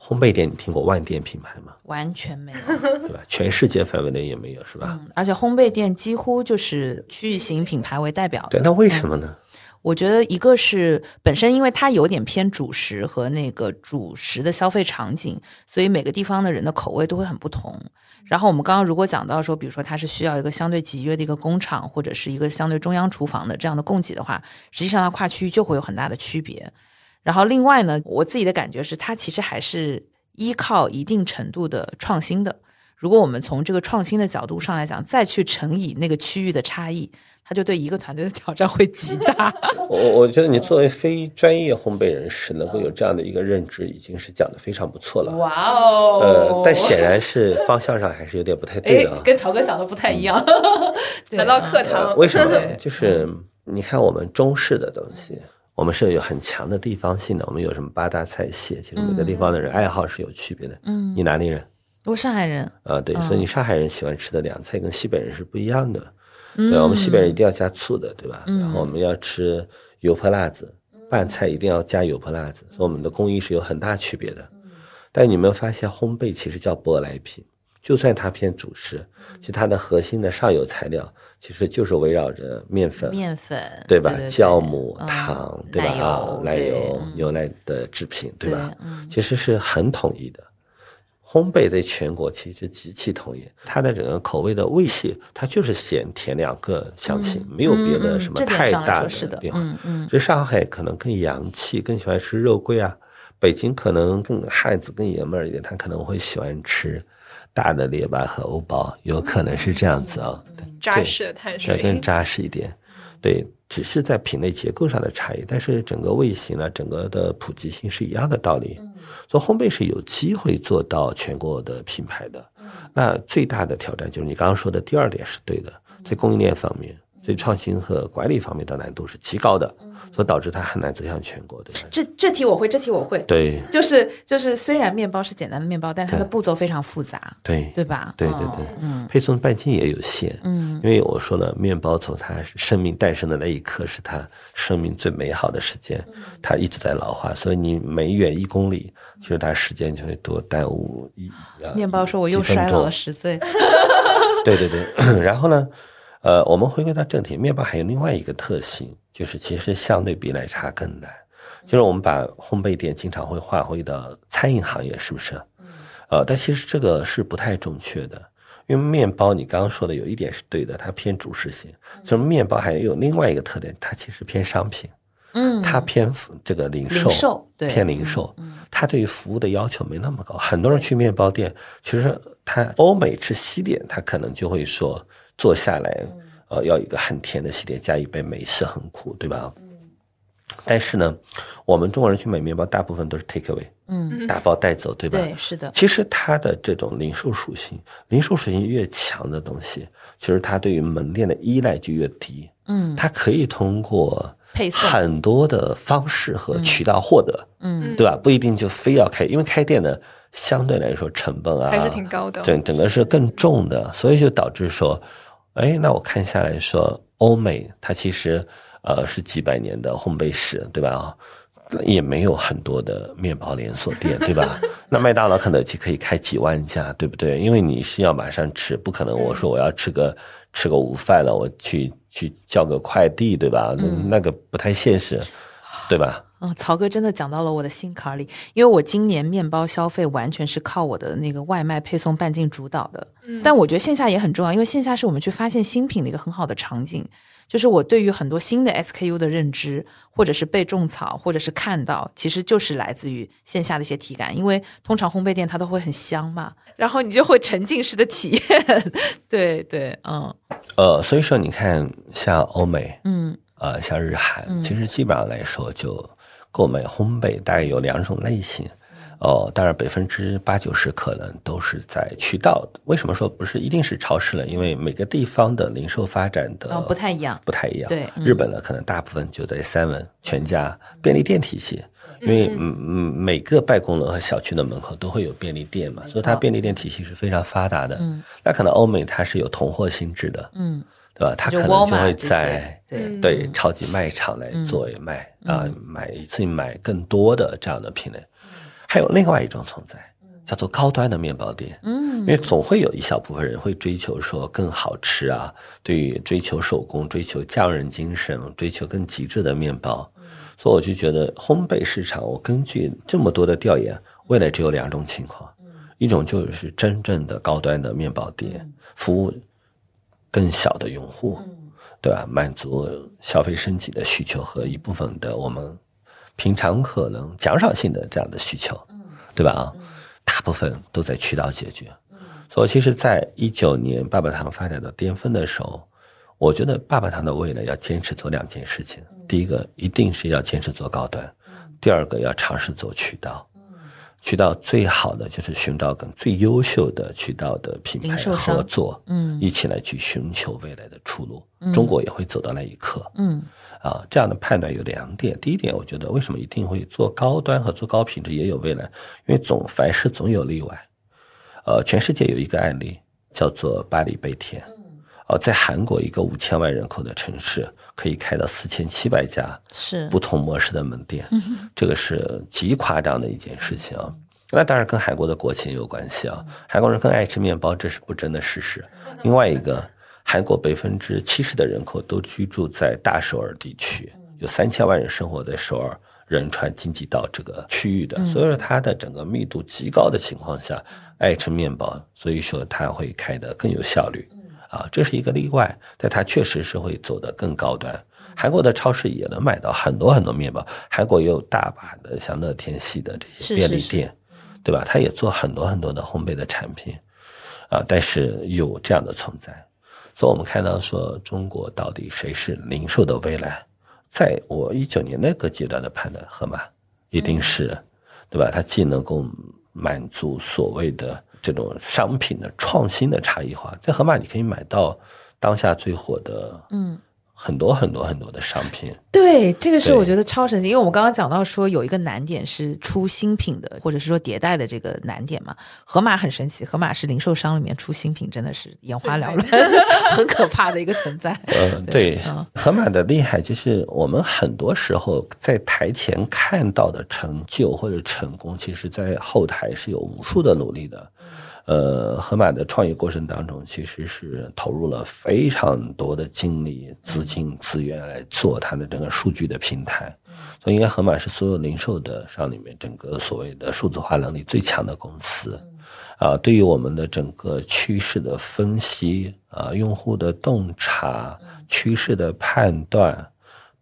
[SPEAKER 3] 烘焙店你听过万店品牌吗？
[SPEAKER 2] 完全没有。
[SPEAKER 3] 对吧？全世界范围内也没有，是吧？
[SPEAKER 2] 而且烘焙店几乎就是区域型品牌为代表的。
[SPEAKER 3] 对，那为什么呢？
[SPEAKER 2] 我觉得一个是本身，因为它有点偏主食和那个主食的消费场景，所以每个地方的人的口味都会很不同。然后我们刚刚如果讲到说，比如说它是需要一个相对集约的一个工厂，或者是一个相对中央厨房的这样的供给的话，实际上它跨区域就会有很大的区别。然后另外呢，我自己的感觉是，它其实还是依靠一定程度的创新的。如果我们从这个创新的角度上来讲，再去乘以那个区域的差异，它就对一个团队的挑战会极大。*laughs*
[SPEAKER 3] 我我觉得你作为非专业烘焙人士，能够有这样的一个认知，已经是讲的非常不错了。
[SPEAKER 2] 哇哦！
[SPEAKER 3] 呃，但显然是方向上还是有点不太对的啊。*laughs*
[SPEAKER 2] 跟曹哥讲的不太一样。*laughs*
[SPEAKER 1] 来到课堂，
[SPEAKER 3] 为什么呢？就是你看我们中式的东西，我们是有很强的地方性的。我们有什么八大菜系？其实每个地方的人爱好是有区别的。嗯，你哪里人？
[SPEAKER 2] 我上海人
[SPEAKER 3] 啊，对，所以你上海人喜欢吃的凉菜跟西北人是不一样的。对，我们西北人一定要加醋的，对吧？然后我们要吃油泼辣子，拌菜一定要加油泼辣子，所以我们的工艺是有很大区别的。但你有没有发现，烘焙其实叫舶来品？就算它偏主食，其实它的核心的上游材料其实就是围绕着面粉、
[SPEAKER 2] 面粉，
[SPEAKER 3] 对吧？酵母、糖，对吧？啊，奶油、牛奶的制品，对吧？其实是很统一的。烘焙在全国其实极其统一，它的整个口味的味系，它就是咸甜两个香型，没有别的什么太大的变化。嗯嗯，这上海可能更洋气，更喜欢吃肉桂啊；北京可能更汉子、更爷们儿一点，他可能会喜欢吃大的列巴和欧包，有可能是这样子啊。
[SPEAKER 1] 扎实的碳水，
[SPEAKER 3] 更扎实一点。对，只是在品类结构上的差异，但是整个味型呢，整个的普及性是一样的道理。做烘焙是有机会做到全国的品牌的，那最大的挑战就是你刚刚说的第二点是对的，在供应链方面。对创新和管理方面的难度是极高的，所以导致它很难走向全国。对，
[SPEAKER 2] 这这题我会，这题我会。
[SPEAKER 3] 对，
[SPEAKER 2] 就是就是，虽然面包是简单的面包，但是它的步骤非常复杂。
[SPEAKER 3] 对，
[SPEAKER 2] 对吧？
[SPEAKER 3] 对对对，嗯，配送半径也有限。嗯，因为我说了，面包从它生命诞生的那一刻是它生命最美好的时间，它一直在老化，所以你每远一公里，其实它时间就会多耽误一。
[SPEAKER 2] 面包说：“我又衰老了十岁。*laughs* ”
[SPEAKER 3] 对对对，*coughs* 然后呢？呃，我们回归到正题，面包还有另外一个特性，就是其实相对比奶茶更难。就是我们把烘焙店经常会划回到餐饮行业，是不是？呃，但其实这个是不太准确的，因为面包你刚刚说的有一点是对的，它偏主食性。就是面包还有另外一个特点，它其实偏商品，嗯，它偏这个零售，偏零售，它对于服务的要求没那么高。很多人去面包店，其实他欧美吃西点，他可能就会说。坐下来，呃，要一个很甜的西点，加一杯美式很苦，对吧？但是呢，我们中国人去买面包，大部分都是 take away，嗯，打包带走，对吧？
[SPEAKER 2] 对，是的。
[SPEAKER 3] 其实它的这种零售属性，零售属性越强的东西，其实它对于门店的依赖就越低。嗯，它可以通过很多的方式和渠道获得，嗯，对吧？不一定就非要开，因为开店呢，相对来说成本啊
[SPEAKER 1] 还是挺高的，
[SPEAKER 3] 整整个是更重的，所以就导致说。哎，那我看下来说，欧美它其实呃是几百年的烘焙史，对吧？啊，也没有很多的面包连锁店，*laughs* 对吧？那麦当劳、肯德基可以开几万家，对不对？因为你是要马上吃，不可能我说我要吃个吃个午饭了，我去去叫个快递，对吧？那个不太现实，对吧？
[SPEAKER 2] 嗯，曹哥真的讲到了我的心坎里，因为我今年面包消费完全是靠我的那个外卖配送半径主导的。嗯，但我觉得线下也很重要，因为线下是我们去发现新品的一个很好的场景。就是我对于很多新的 SKU 的认知，或者是被种草，或者是看到，其实就是来自于线下的一些体感。因为通常烘焙店它都会很香嘛，然后你就会沉浸式的体验。*laughs* 对对，嗯，
[SPEAKER 3] 呃，所以说你看，像欧美，嗯，呃，像日韩，其实基本上来说就。购买烘焙大概有两种类型，哦，当然百分之八九十可能都是在渠道。为什么说不是一定是超市呢？因为每个地方的零售发展的
[SPEAKER 2] 不太一样，
[SPEAKER 3] 不太一样。
[SPEAKER 2] 对，
[SPEAKER 3] 日本呢，可能大部分就在三文、全家、便利店体系，因为嗯嗯，每个办公楼和小区的门口都会有便利店嘛，所以它便利店体系是非常发达的。嗯，那可能欧美它是有同货性质的。嗯。对吧？它可能就会在对超级卖场来做卖啊，买一次买更多的这样的品类。还有另外一种存在，叫做高端的面包店。嗯，因为总会有一小部分人会追求说更好吃啊，对于追求手工、追求匠人精神、追求更极致的面包。所以我就觉得烘焙市场，我根据这么多的调研，未来只有两种情况，一种就是真正的高端的面包店，服务更小的用户，对吧？满足消费升级的需求和一部分的我们平常可能奖赏性的这样的需求，对吧？啊，大部分都在渠道解决。所以，其实，在一九年爸爸堂发展到巅峰的时候，我觉得爸爸堂的未来要坚持做两件事情。第一个一定是要坚持做高端，第二个要尝试做渠道，渠道最好的就是寻找跟最优秀的渠道的品牌合作，嗯，一起来去寻求未来的出路。中国也会走到那一刻，嗯，啊，这样的判断有两点。第一点，我觉得为什么一定会做高端和做高品质也有未来？因为总凡事总有例外。呃，全世界有一个案例叫做巴黎贝甜。哦，在韩国一个五千万人口的城市，可以开到四千七百家
[SPEAKER 2] 是
[SPEAKER 3] 不同模式的门店，*laughs* 这个是极夸张的一件事情啊。那当然跟韩国的国情有关系啊，韩国人更爱吃面包，这是不争的事实。另外一个，韩国百分之七十的人口都居住在大首尔地区，有三千万人生活在首尔仁川京畿道这个区域的，所以说它的整个密度极高的情况下，爱吃面包，所以说它会开得更有效率。啊，这是一个例外，但它确实是会走得更高端。韩国的超市也能买到很多很多面包，韩国也有大把的像乐天系的这些便利店，对吧？它也做很多很多的烘焙的产品，啊，但是有这样的存在，所以我们看到说中国到底谁是零售的未来？在我一九年那个阶段的判断，盒马一定是，对吧？它既能够满足所谓的。这种商品的创新的差异化，在盒马你可以买到当下最火的，嗯。很多很多很多的商品，
[SPEAKER 2] 对这个是我觉得超神奇，因为我们刚刚讲到说有一个难点是出新品的，或者是说迭代的这个难点嘛。盒马很神奇，盒马是零售商里面出新品真的是眼花缭乱，*laughs* *laughs* 很可怕的一个存在。
[SPEAKER 3] 嗯，对，盒马的厉害就是我们很多时候在台前看到的成就或者成功，其实在后台是有无数的努力的。呃，盒马的创业过程当中，其实是投入了非常多的精力、资金、资源来做它的整个数据的平台。所以，应该盒马是所有零售的商里面整个所谓的数字化能力最强的公司。啊，对于我们的整个趋势的分析啊，用户的洞察、趋势的判断，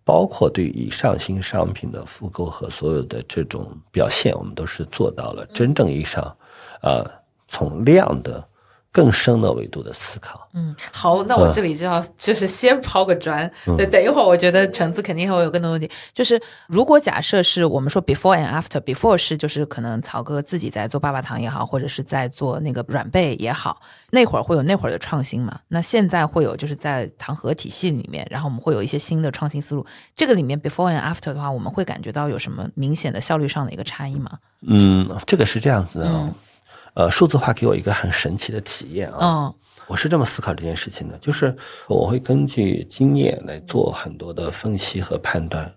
[SPEAKER 3] 包括对以上新商品的复购和所有的这种表现，我们都是做到了真正意义上啊。从量的更深的维度的思考。
[SPEAKER 2] 嗯，好，那我这里就要就是先抛个砖。对，等一会儿我觉得橙子肯定会有更多问题。就是如果假设是我们说 before and after，before 是就是可能曹哥自己在做爸爸糖也好，或者是在做那个软贝也好，那会儿会有那会儿的创新嘛？那现在会有就是在糖盒体系里面，然后我们会有一些新的创新思路。这个里面 before and after 的话，我们会感觉到有什么明显的效率上的一个差异吗？
[SPEAKER 3] 嗯，这个是这样子的。呃，数字化给我一个很神奇的体验啊！我是这么思考这件事情的，就是我会根据经验来做很多的分析和判断，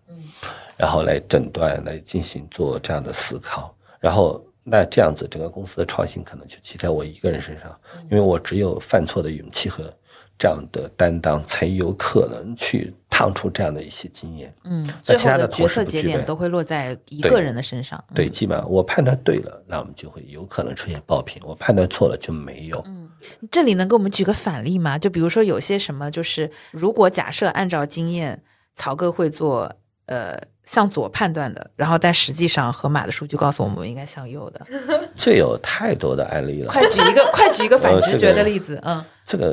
[SPEAKER 3] 然后来诊断，来进行做这样的思考，然后那这样子整个公司的创新可能就骑在我一个人身上，因为我只有犯错的勇气和这样的担当，才有可能去。唱出这样的一些经验，
[SPEAKER 2] 嗯，那其他的决策节点都会落在一个人的身上。
[SPEAKER 3] 对，基本上我判断对了，那我们就会有可能出现爆品；我判断错了就没有。
[SPEAKER 2] 嗯，这里能给我们举个反例吗？就比如说有些什么，就是如果假设按照经验，曹哥会做，呃。向左判断的，然后但实际上河马的数据告诉我们应该向右的。*laughs*
[SPEAKER 3] 这有太多的案例了。
[SPEAKER 2] 快举一个，快举一个反直觉的例子。嗯，
[SPEAKER 3] 这个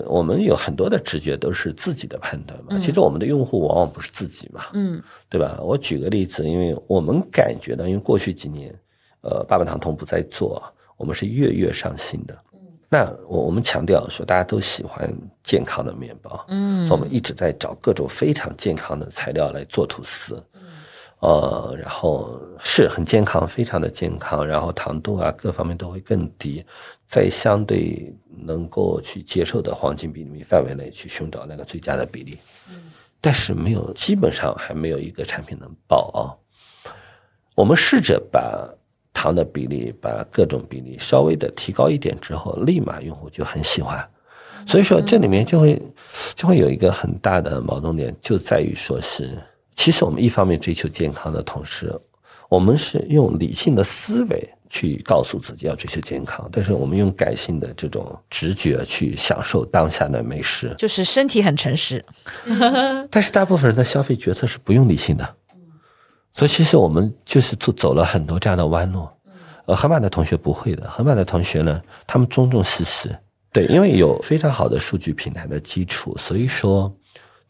[SPEAKER 3] 我们有很多的直觉都是自己的判断嘛。其实我们的用户往往不是自己嘛。嗯，对吧？我举个例子，因为我们感觉到，因为过去几年，呃，爸爸糖同步在做，我们是月月上新的。那我我们强调说，大家都喜欢健康的面包。嗯，所以我们一直在找各种非常健康的材料来做吐司。呃，然后是很健康，非常的健康，然后糖度啊各方面都会更低，在相对能够去接受的黄金比例范围内去寻找那个最佳的比例。嗯，但是没有，基本上还没有一个产品能爆啊。我们试着把糖的比例，把各种比例稍微的提高一点之后，立马用户就很喜欢。所以说这里面就会就会有一个很大的矛盾点，就在于说是，其实我们一方面追求健康的同时，我们是用理性的思维去告诉自己要追求健康，但是我们用感性的这种直觉去享受当下的美食，
[SPEAKER 2] 就是身体很诚实。*laughs*
[SPEAKER 3] 但是大部分人的消费决策是不用理性的。所以其实我们就是走走了很多这样的弯路，呃，河马的同学不会的，河马的同学呢，他们尊重事实，对，因为有非常好的数据平台的基础，所以说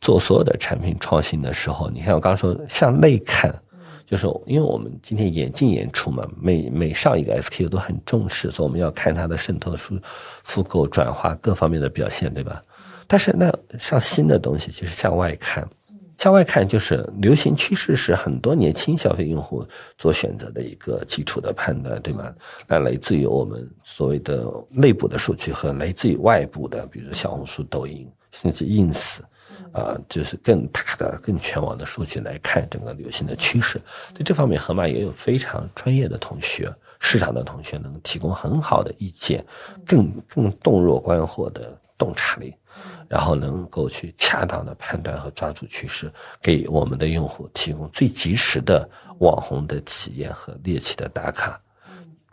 [SPEAKER 3] 做所有的产品创新的时候，你看我刚刚说向内看，就是因为我们今天眼进演出嘛，每每上一个 SKU 都很重视，所以我们要看它的渗透数、复购、转化各方面的表现，对吧？但是那上新的东西，其实向外看。向外看，就是流行趋势是很多年轻消费用户做选择的一个基础的判断，对吗？那来自于我们所谓的内部的数据和来自于外部的，比如小红书、抖音，甚至 ins，啊，就是更大的、更全网的数据来看整个流行的趋势。对这方面，盒马也有非常专业的同学、市场的同学，能提供很好的意见，更更洞若观火的洞察力。然后能够去恰当的判断和抓住趋势，给我们的用户提供最及时的网红的体验和猎奇的打卡，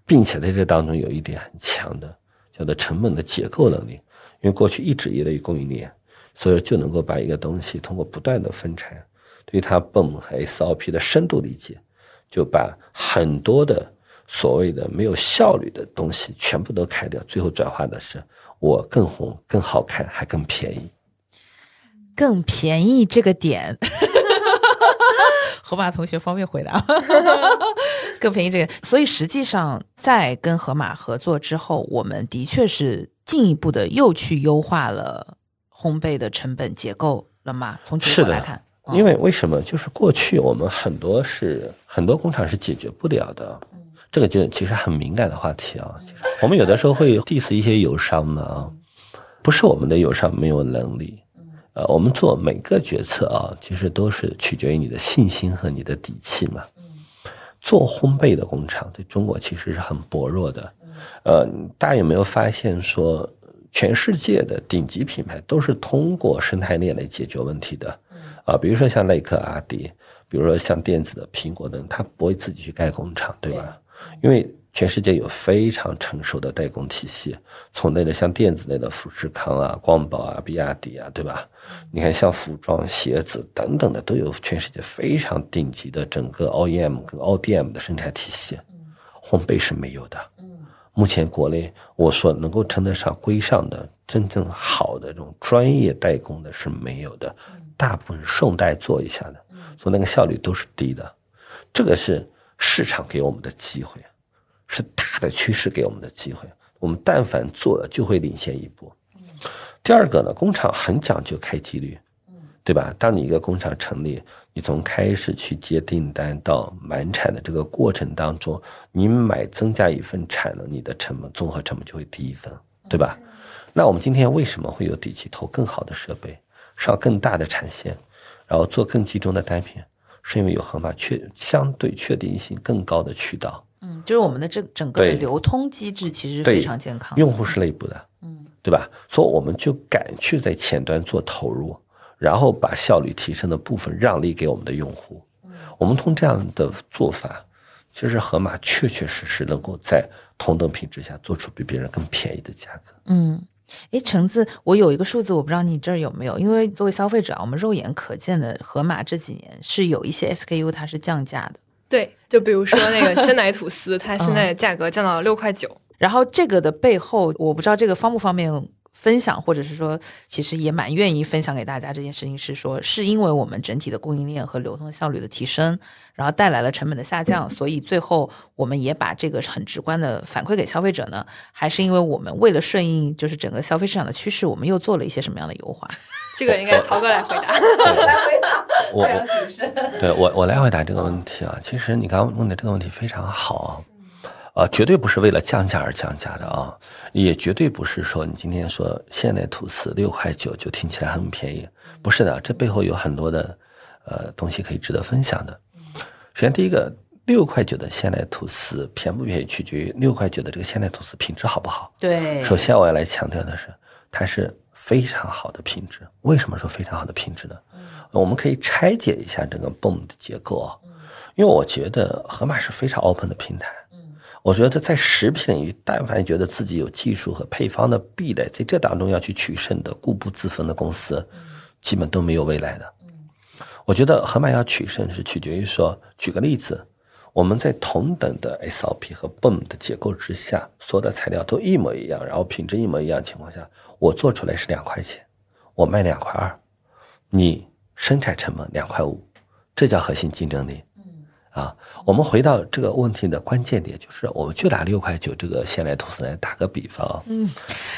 [SPEAKER 3] 并且在这当中有一点很强的叫做成本的结构能力，因为过去一直依赖于供应链，所以就能够把一个东西通过不断的分拆，对它泵和 SOP 的深度理解，就把很多的所谓的没有效率的东西全部都开掉，最后转化的是。我更红、更好看，还更便宜。
[SPEAKER 2] 更便宜这个点，*laughs* 河马同学方便回答。*laughs* 更便宜这个，所以实际上在跟河马合作之后，我们的确是进一步的又去优化了烘焙的成本结构了吗？从结果来看，
[SPEAKER 3] 因为为什么？就是过去我们很多是很多工厂是解决不了的。这个就其实很敏感的话题啊，我们有的时候会 diss 一些友商的啊，不是我们的友商没有能力，呃，我们做每个决策啊，其实都是取决于你的信心和你的底气嘛。做烘焙的工厂在中国其实是很薄弱的，呃，大家有没有发现说，全世界的顶级品牌都是通过生态链来解决问题的，啊，比如说像耐克、阿迪，比如说像电子的苹果等，它不会自己去盖工厂，对吧？因为全世界有非常成熟的代工体系，从那个像电子类的富士康啊、光宝啊、比亚迪啊，对吧？你看像服装、鞋子等等的，都有全世界非常顶级的整个 OEM 跟 ODM 的生产体系。烘焙是没有的。目前国内我说能够称得上规上的真正好的这种专业代工的是没有的，大部分是顺带做一下的，所以那个效率都是低的。这个是。市场给我们的机会，是大的趋势给我们的机会。我们但凡做了，就会领先一步。第二个呢，工厂很讲究开机率，对吧？当你一个工厂成立，你从开始去接订单到满产的这个过程当中，你买增加一份产能，你的成本综合成本就会低一分，对吧？那我们今天为什么会有底气投更好的设备，上更大的产线，然后做更集中的单品？是因为有盒马确相对确定性更高的渠道，
[SPEAKER 2] 嗯，就是我们的这整个的流通机制其实非常健康，
[SPEAKER 3] 用户是内部的，嗯，对吧？所以我们就敢去在前端做投入，然后把效率提升的部分让利给我们的用户。我们通这样的做法，其实盒马确确实实能够在同等品质下做出比别人更便宜的价格，
[SPEAKER 2] 嗯。哎，橙子，我有一个数字，我不知道你这儿有没有。因为作为消费者，我们肉眼可见的，盒马这几年是有一些 SKU 它是降价的。
[SPEAKER 1] 对，就比如说那个鲜奶吐司，*laughs* 它现在价格降到了六块九。
[SPEAKER 2] 然后这个的背后，我不知道这个方不方便分享，或者是说，其实也蛮愿意分享给大家。这件事情是说，是因为我们整体的供应链和流通效率的提升。然后带来了成本的下降，所以最后我们也把这个很直观的反馈给消费者呢？还是因为我们为了顺应就是整个消费市场的趋势，我们又做了一些什么样的优化？*laughs*
[SPEAKER 1] 这个应该曹哥来回答。*laughs*
[SPEAKER 2] 来回答，
[SPEAKER 3] 我对我我来回答这个问题啊。其实你刚刚问的这个问题非常好啊，绝对不是为了降价而降价的啊，也绝对不是说你今天说现代吐司六块九就听起来很便宜，不是的，这背后有很多的呃东西可以值得分享的。首先，第一个，六块九的现代吐司便不便宜，取决于六块九的这个现代吐司品质好不好。
[SPEAKER 2] 对，
[SPEAKER 3] 首先我要来强调的是，它是非常好的品质。为什么说非常好的品质呢？我们可以拆解一下整个 BOOM 的结构啊，因为我觉得盒马是非常 open 的平台。我觉得在食品领域，但凡觉得自己有技术和配方的壁垒，在这当中要去取胜的、固步自封的公司，基本都没有未来的。我觉得盒马要取胜是取决于说，举个例子，我们在同等的 SOP 和 BOOM 的结构之下，所有的材料都一模一样，然后品质一模一样的情况下，我做出来是两块钱，我卖两块二，你生产成本两块五，这叫核心竞争力。啊，我们回到这个问题的关键点，就是我们就拿六块九这个鲜奶吐司来打个比方。嗯，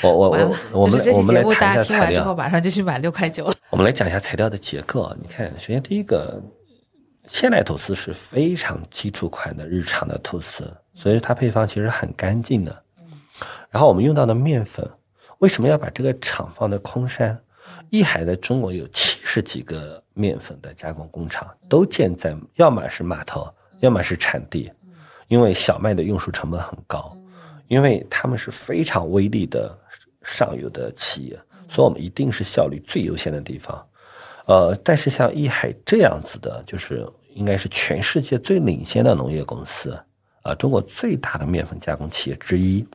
[SPEAKER 3] 我我我我们我们来谈一下材料。
[SPEAKER 2] 之后马上就去买六块九了。
[SPEAKER 3] 我们来讲一下材料的结构。你看，首先第一个，鲜奶吐司是非常基础款的日常的吐司，所以它配方其实很干净的。然后我们用到的面粉，为什么要把这个厂放在空山？益海在中国有七十几个。面粉的加工工厂都建在要么是码头，要么是产地，因为小麦的运输成本很高，因为他们是非常微利的上游的企业，所以我们一定是效率最优先的地方。呃，但是像益海这样子的，就是应该是全世界最领先的农业公司啊，中国最大的面粉加工企业之一，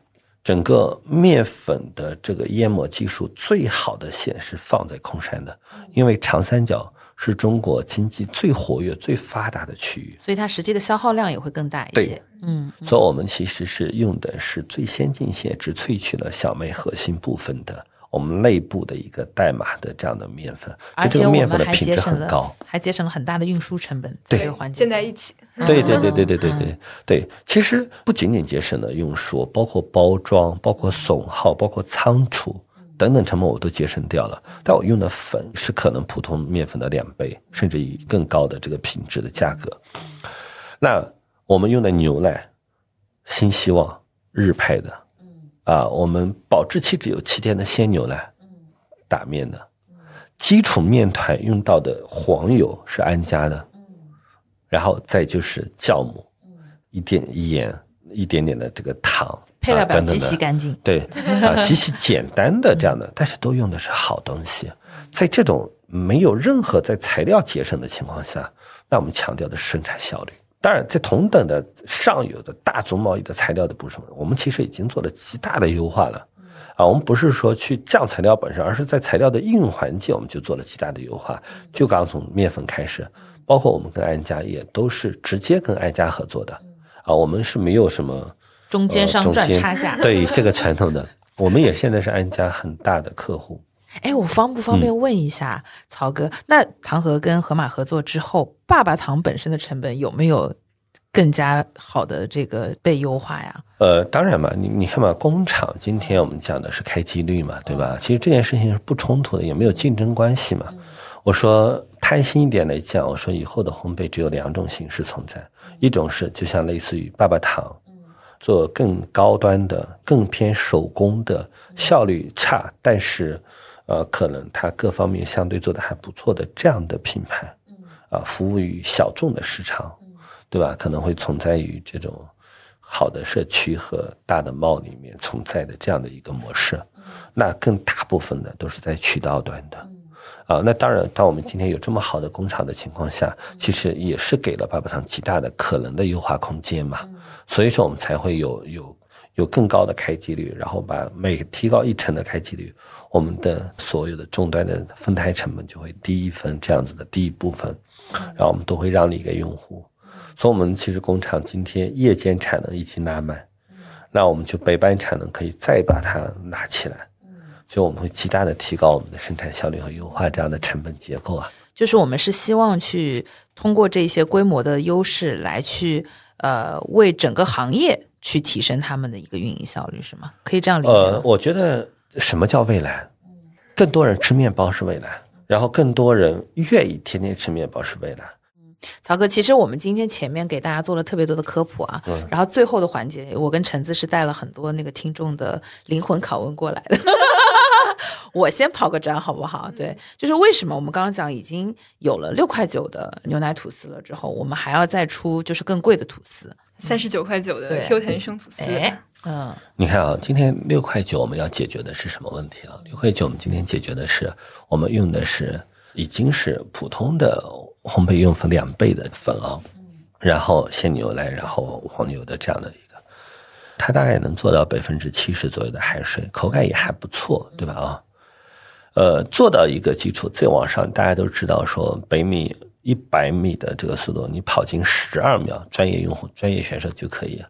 [SPEAKER 3] 整个面粉的这个研磨技术最好的线是放在空山的，因为长三角。是中国经济最活跃、最发达的区域，
[SPEAKER 2] 所以它实际的消耗量也会更大一些。
[SPEAKER 3] 嗯，所以我们其实是用的是最先进些，只萃取了小麦核心部分的我们内部的一个代码的这样的面粉，
[SPEAKER 2] 而
[SPEAKER 3] 且面粉的品质很高，
[SPEAKER 2] 还节省了很大的运输成本。
[SPEAKER 3] 对，
[SPEAKER 2] 这个环节
[SPEAKER 1] 建在一起。
[SPEAKER 3] 对对对对对对对对，其实不仅仅节省了运输，包括包装、包括损耗、包括仓储。等等成本我都节省掉了，但我用的粉是可能普通面粉的两倍，甚至以更高的这个品质的价格。那我们用的牛奶，新希望日配的，啊，我们保质期只有七天的鲜牛奶，打面的，基础面团用到的黄油是安佳的，然后再就是酵母，一点盐，一点点的这个糖。
[SPEAKER 2] 配料表极其干净，
[SPEAKER 3] 对啊，*laughs* 极其简单的这样的，但是都用的是好东西。在这种没有任何在材料节省的情况下，那我们强调的是生产效率。当然，在同等的上游的大宗贸易的材料的部分，我们其实已经做了极大的优化了。啊，我们不是说去降材料本身，而是在材料的应用环境，我们就做了极大的优化。就刚从面粉开始，包括我们跟安家也都是直接跟安家合作的。啊，我们是没有什么。
[SPEAKER 2] 中间商赚差价，
[SPEAKER 3] 对这个传统的，我们也现在是安家很大的客户。
[SPEAKER 2] 哎，我方不方便问一下曹哥？那唐河跟河马合作之后，爸爸糖本身的成本有没有更加好的这个被优化呀？
[SPEAKER 3] 呃，当然嘛，你你看嘛，工厂今天我们讲的是开机率嘛，对吧？其实这件事情是不冲突的，也没有竞争关系嘛。我说贪心一点来讲，我说以后的烘焙只有两种形式存在，一种是就像类似于爸爸糖。做更高端的、更偏手工的、效率差，但是，呃，可能它各方面相对做的还不错的这样的品牌，啊，服务于小众的市场，对吧？可能会存在于这种好的社区和大的贸里面存在的这样的一个模式。那更大部分的都是在渠道端的，啊，那当然，当我们今天有这么好的工厂的情况下，其实也是给了爸爸糖极大的可能的优化空间嘛。所以说，我们才会有有有更高的开机率，然后把每提高一成的开机率，我们的所有的终端的分摊成本就会低一分，这样子的低一部分，然后我们都会让利给用户。所以，我们其实工厂今天夜间产能已经拉满，那我们就白班产能可以再把它拿起来，所以我们会极大的提高我们的生产效率和优化这样的成本结构啊。
[SPEAKER 2] 就是我们是希望去通过这些规模的优势来去。呃，为整个行业去提升他们的一个运营效率，是吗？可以这样理解。
[SPEAKER 3] 呃，我觉得什么叫未来？更多人吃面包是未来，然后更多人愿意天天吃面包是未来。
[SPEAKER 2] 嗯，曹哥，其实我们今天前面给大家做了特别多的科普啊，然后最后的环节，我跟橙子是带了很多那个听众的灵魂拷问过来的。*laughs* 我先跑个转好不好？对，就是为什么我们刚刚讲已经有了六块九的牛奶吐司了之后，我们还要再出就是更贵的吐司，
[SPEAKER 1] 三十九块九的 Q 弹生吐司。
[SPEAKER 2] 嗯，
[SPEAKER 3] 你看啊，今天六块九我们要解决的是什么问题啊？六块九我们今天解决的是我们用的是已经是普通的烘焙用粉两倍的粉啊，然后鲜牛奶，然后黄牛的这样的一个，它大概能做到百分之七十左右的海水，口感也还不错，对吧啊？呃，做到一个基础，再往上，大家都知道说百米一百米的这个速度，你跑进十二秒，专业用户、专业选手就可以。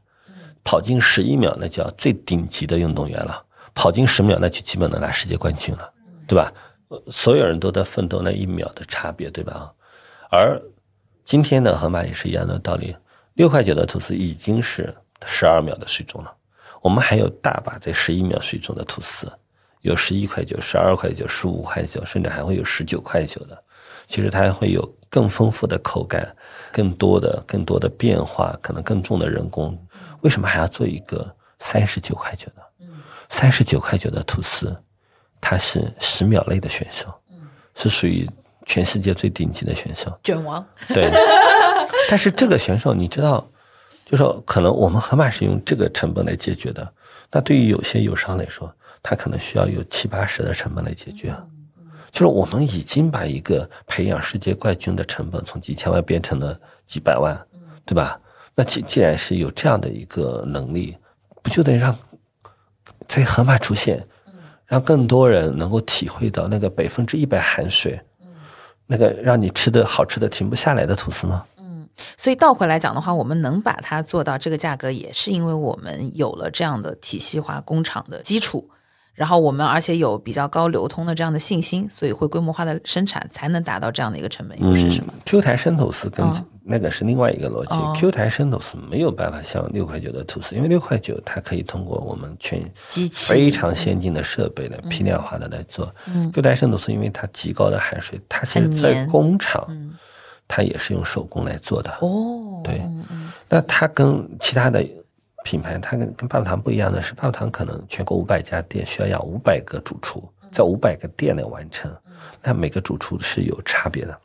[SPEAKER 3] 跑进十一秒，那叫最顶级的运动员了；跑进十秒，那就基本能拿世界冠军了，对吧？所有人都在奋斗那一秒的差别，对吧？而今天的河马也是一样的道理，六块九的吐司已经是十二秒的水中了。我们还有大把在十一秒水中的吐司，有十一块九、十二块九、十五块九，甚至还会有十九块九的。其实它还会有更丰富的口感，更多的、更多的变化，可能更重的人工。为什么还要做一个三十九块九的？三十九块九的吐司，它是十秒内的选手，是属于全世界最顶级的选手，
[SPEAKER 2] 卷王。
[SPEAKER 3] 对，*laughs* 但是这个选手你知道，就说可能我们盒马是用这个成本来解决的，那对于有些友商来说，他可能需要有七八十的成本来解决。就是我们已经把一个培养世界冠军的成本从几千万变成了几百万，对吧？那既既然是有这样的一个能力，不就得让在盒马出现，让更多人能够体会到那个百分之一百含水，那个让你吃的好吃的停不下来的吐司吗？
[SPEAKER 2] 嗯，所以倒回来讲的话，我们能把它做到这个价格，也是因为我们有了这样的体系化工厂的基础。然后我们而且有比较高流通的这样的信心，所以会规模化的生产，才能达到这样的一个成本优势，是吗
[SPEAKER 3] ？Q 台生吐司跟那个是另外一个逻辑，Q 台生吐司没有办法像六块九的吐司，因为六块九它可以通过我们全
[SPEAKER 2] 机器
[SPEAKER 3] 非常先进的设备来批量化的来做。Q 台生吐司因为它极高的含水，它其实在工厂它也是用手工来做的。
[SPEAKER 2] 哦，
[SPEAKER 3] 对，那它跟其他的。品牌它跟跟棒棒糖不一样的是，棒棒糖可能全国五百家店需要养五百个主厨，在五百个店内完成，那每个主厨是有差别的，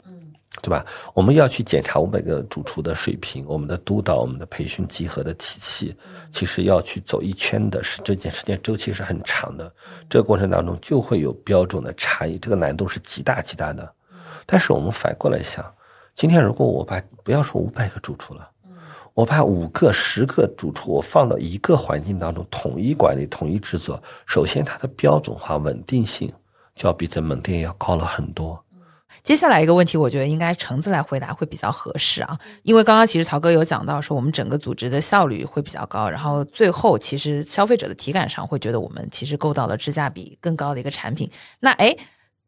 [SPEAKER 3] 对吧？我们要去检查五百个主厨的水平，我们的督导、我们的培训集合的体系，其实要去走一圈的，是这件时间周期是很长的，这个过程当中就会有标准的差异，这个难度是极大极大的。但是我们反过来想，今天如果我把不要说五百个主厨了。我把五个、十个主厨我放到一个环境当中，统一管理、统一制作。首先，它的标准化、稳定性就要比在门店要高了很多。
[SPEAKER 2] 接下来一个问题，我觉得应该橙子来回答会比较合适啊，因为刚刚其实曹哥有讲到说，我们整个组织的效率会比较高，然后最后其实消费者的体感上会觉得我们其实够到了质价比更高的一个产品。那哎，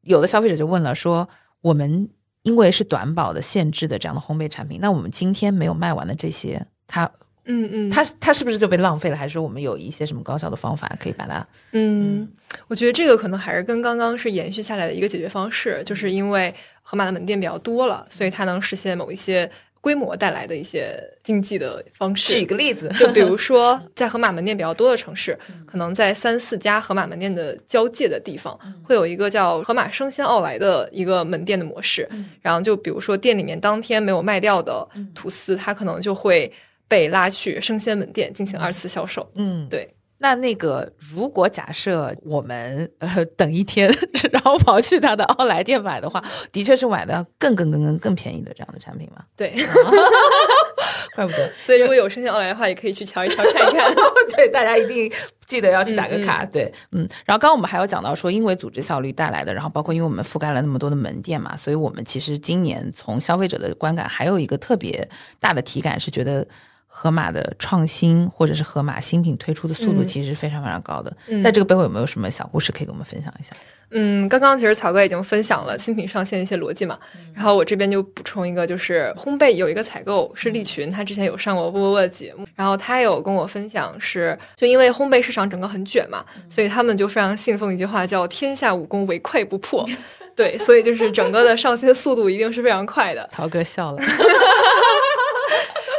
[SPEAKER 2] 有的消费者就问了，说我们。因为是短保的限制的这样的烘焙产品，那我们今天没有卖完的这些，它，
[SPEAKER 1] 嗯嗯，
[SPEAKER 2] 它它是不是就被浪费了？还是我们有一些什么高效的方法可以把它？
[SPEAKER 1] 嗯，我觉得这个可能还是跟刚刚是延续下来的一个解决方式，就是因为盒马的门店比较多了，所以它能实现某一些。规模带来的一些经济的方式。
[SPEAKER 2] 举个例子，
[SPEAKER 1] 就比如说，在盒马门店比较多的城市，可能在三四家盒马门店的交界的地方，会有一个叫盒马生鲜奥莱的一个门店的模式。然后，就比如说店里面当天没有卖掉的吐司，它可能就会被拉去生鲜门店进行二次销售。
[SPEAKER 2] 嗯，
[SPEAKER 1] 对。
[SPEAKER 2] 那那个，如果假设我们呃等一天，*laughs* 然后跑去他的奥莱店买的话，的确是买的更更更更更便宜的这样的产品嘛？
[SPEAKER 1] 对，*laughs*
[SPEAKER 2] 怪不得。
[SPEAKER 1] 所以如果有生鲜奥莱的话，也可以去瞧一瞧看一看。*laughs*
[SPEAKER 2] 对，大家一定记得要去打个卡。对，嗯。然后刚刚我们还有讲到说，因为组织效率带来的，然后包括因为我们覆盖了那么多的门店嘛，所以我们其实今年从消费者的观感还有一个特别大的体感是觉得。盒马的创新或者是盒马新品推出的速度其实是非常非常高的，在这个背后有没有什么小故事可以跟我们分享一下？
[SPEAKER 1] 嗯，刚刚其实曹哥已经分享了新品上线的一些逻辑嘛，然后我这边就补充一个，就是烘焙有一个采购是利群，他之前有上过波波的节目，然后他有跟我分享是，就因为烘焙市场整个很卷嘛，所以他们就非常信奉一句话叫“天下武功唯快不破”，*laughs* 对，所以就是整个的上新速度一定是非常快的。
[SPEAKER 2] 曹哥笑了。*laughs*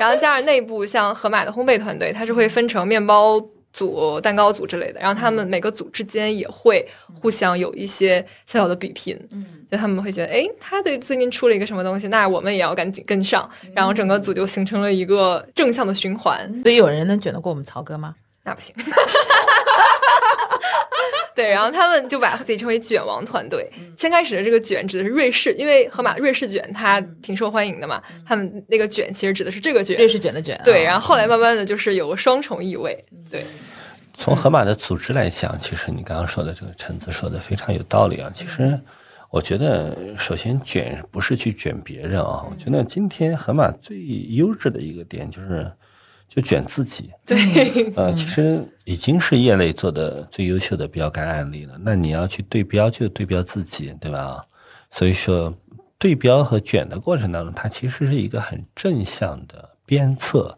[SPEAKER 1] 然后加上内部像盒马的烘焙团队，它是会分成面包组、蛋糕组之类的，然后他们每个组之间也会互相有一些小小的比拼，嗯，就他们会觉得，哎，他对最近出了一个什么东西，那我们也要赶紧跟上，然后整个组就形成了一个正向的循环。
[SPEAKER 2] 所以有人能卷得过我们曹哥吗？
[SPEAKER 1] 那不行。*laughs* 对，然后他们就把自己称为“卷王团队”。先开始的这个“卷”指的是瑞士，因为河马瑞士卷它挺受欢迎的嘛。他们那个“卷”其实指的是这个“卷”，
[SPEAKER 2] 瑞士卷的“卷”。
[SPEAKER 1] 对，然后后来慢慢的就是有个双重意味。对，
[SPEAKER 3] 从河马的组织来讲，其实你刚刚说的这个陈子说的非常有道理啊。其实我觉得，首先卷不是去卷别人啊。我觉得今天河马最优质的一个点就是。就卷自己，
[SPEAKER 1] 对，
[SPEAKER 3] 呃，其实已经是业内做的最优秀的标杆案例了。那你要去对标，就对标自己，对吧？所以说，对标和卷的过程当中，它其实是一个很正向的鞭策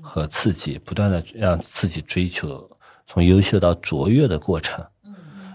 [SPEAKER 3] 和刺激，不断的让自己追求从优秀到卓越的过程。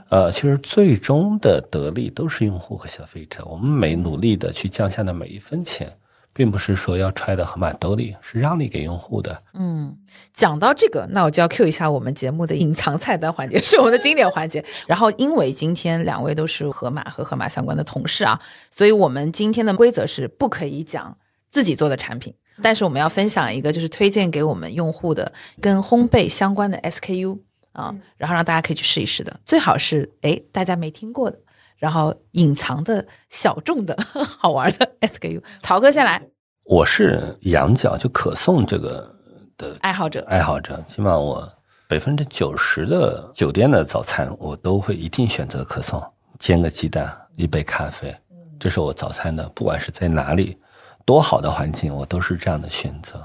[SPEAKER 3] 呃，其实最终的得利都是用户和消费者。我们每努力的去降下的每一分钱。并不是说要揣到盒马兜里，是让利给用户的。
[SPEAKER 2] 嗯，讲到这个，那我就要 Q 一下我们节目的隐藏菜单环节，是我们的经典环节。*laughs* 然后，因为今天两位都是盒马和盒马相关的同事啊，所以我们今天的规则是不可以讲自己做的产品，但是我们要分享一个就是推荐给我们用户的跟烘焙相关的 SKU 啊，然后让大家可以去试一试的，最好是哎大家没听过的。然后隐藏的小众的 *laughs* 好玩的 *laughs* SKU，曹哥先来。
[SPEAKER 3] 我是羊角就可颂这个的
[SPEAKER 2] 爱好者，
[SPEAKER 3] 爱好者。起码我百分之九十的酒店的早餐，我都会一定选择可颂，煎个鸡蛋，一杯咖啡，这是我早餐的。不管是在哪里，多好的环境，我都是这样的选择。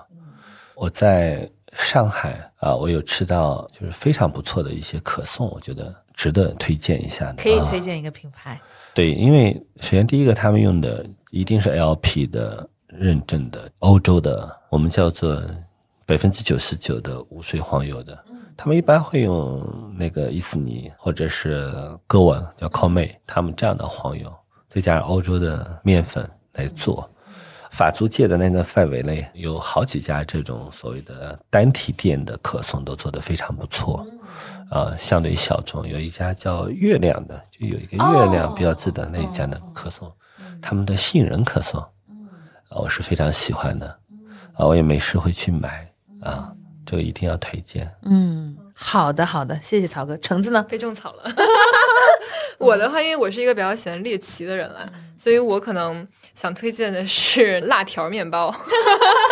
[SPEAKER 3] 我在上海啊，我有吃到就是非常不错的一些可颂，我觉得。值得推荐一下的，
[SPEAKER 2] 可以推荐一个品牌。
[SPEAKER 3] 对，因为首先第一个，他们用的一定是 LP 的认证的，欧洲的，我们叫做百分之九十九的无水黄油的。他们一般会用那个伊斯尼或者是歌文叫靠妹，他们这样的黄油，再加上欧洲的面粉来做。法租界的那个范围内，有好几家这种所谓的单体店的可颂都做得非常不错。啊，相对小众，有一家叫月亮的，就有一个月亮标志的那一家的可颂，他们的杏仁可颂，啊，我是非常喜欢的，啊，我也没事会去买，啊，这个一定要推荐。
[SPEAKER 2] 嗯，好的，好的，谢谢曹哥。橙子呢？
[SPEAKER 1] 被种草了。*laughs* 我的话，因为我是一个比较喜欢猎奇的人啦，所以我可能想推荐的是辣条面包。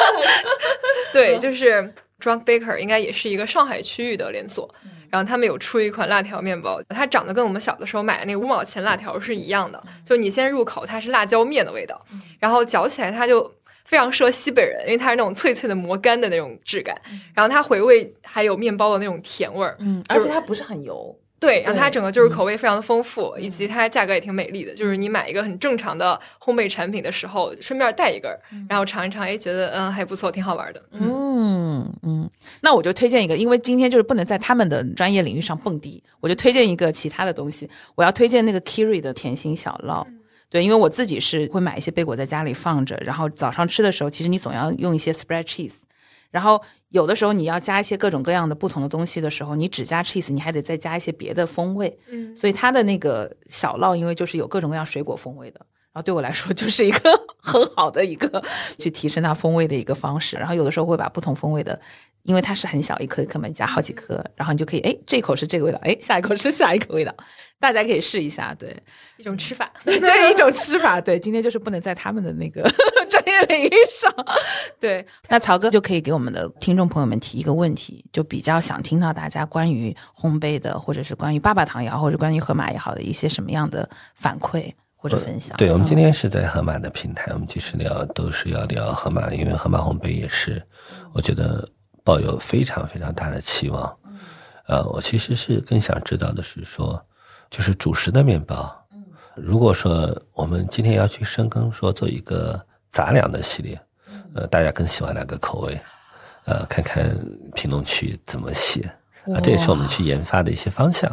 [SPEAKER 1] *laughs* 对，就是 Drunk Baker，应该也是一个上海区域的连锁。然后他们有出一款辣条面包，它长得跟我们小的时候买的那个五毛钱辣条是一样的，就是你先入口它是辣椒面的味道，然后嚼起来它就非常适合西北人，因为它是那种脆脆的磨干的那种质感，然后它回味还有面包的那种甜味儿，
[SPEAKER 2] 嗯，而且它不是很油。
[SPEAKER 1] 对，然后它整个就是口味非常的丰富，以及它价格也挺美丽的。就是你买一个很正常的烘焙产品的时候，顺便带一根，然后尝一尝，哎，觉得嗯还不错，挺好玩的。
[SPEAKER 2] 嗯嗯，那我就推荐一个，因为今天就是不能在他们的专业领域上蹦迪，我就推荐一个其他的东西。我要推荐那个 Kiri 的甜心小酪。对，因为我自己是会买一些贝果在家里放着，然后早上吃的时候，其实你总要用一些 spread cheese。然后有的时候你要加一些各种各样的不同的东西的时候，你只加 cheese，你还得再加一些别的风味。嗯，所以它的那个小酪，因为就是有各种各样水果风味的，然后对我来说就是一个 *laughs* 很好的一个去提升它风味的一个方式。然后有的时候会把不同风味的。因为它是很小一颗，可能加好几颗，然后你就可以，哎，这一口是这个味道，哎，下一口是下一个味道，大家可以试一下，对，
[SPEAKER 1] 一种吃法，
[SPEAKER 2] 对，一种吃法，对，今天就是不能在他们的那个 *laughs* 专业领域上，对，那曹哥就可以给我们的听众朋友们提一个问题，就比较想听到大家关于烘焙的，或者是关于爸爸糖也好，或者关于盒马也好的一些什么样的反馈或者分享。
[SPEAKER 3] 对，我们今天是在盒马的平台，我们其实聊都是要聊盒马，因为盒马烘焙也是，我觉得。抱有非常非常大的期望，呃，我其实是更想知道的是说，就是主食的面包，如果说我们今天要去深耕，说做一个杂粮的系列，呃，大家更喜欢哪个口味？呃，看看评论区怎么写，啊，这也是我们去研发的一些方向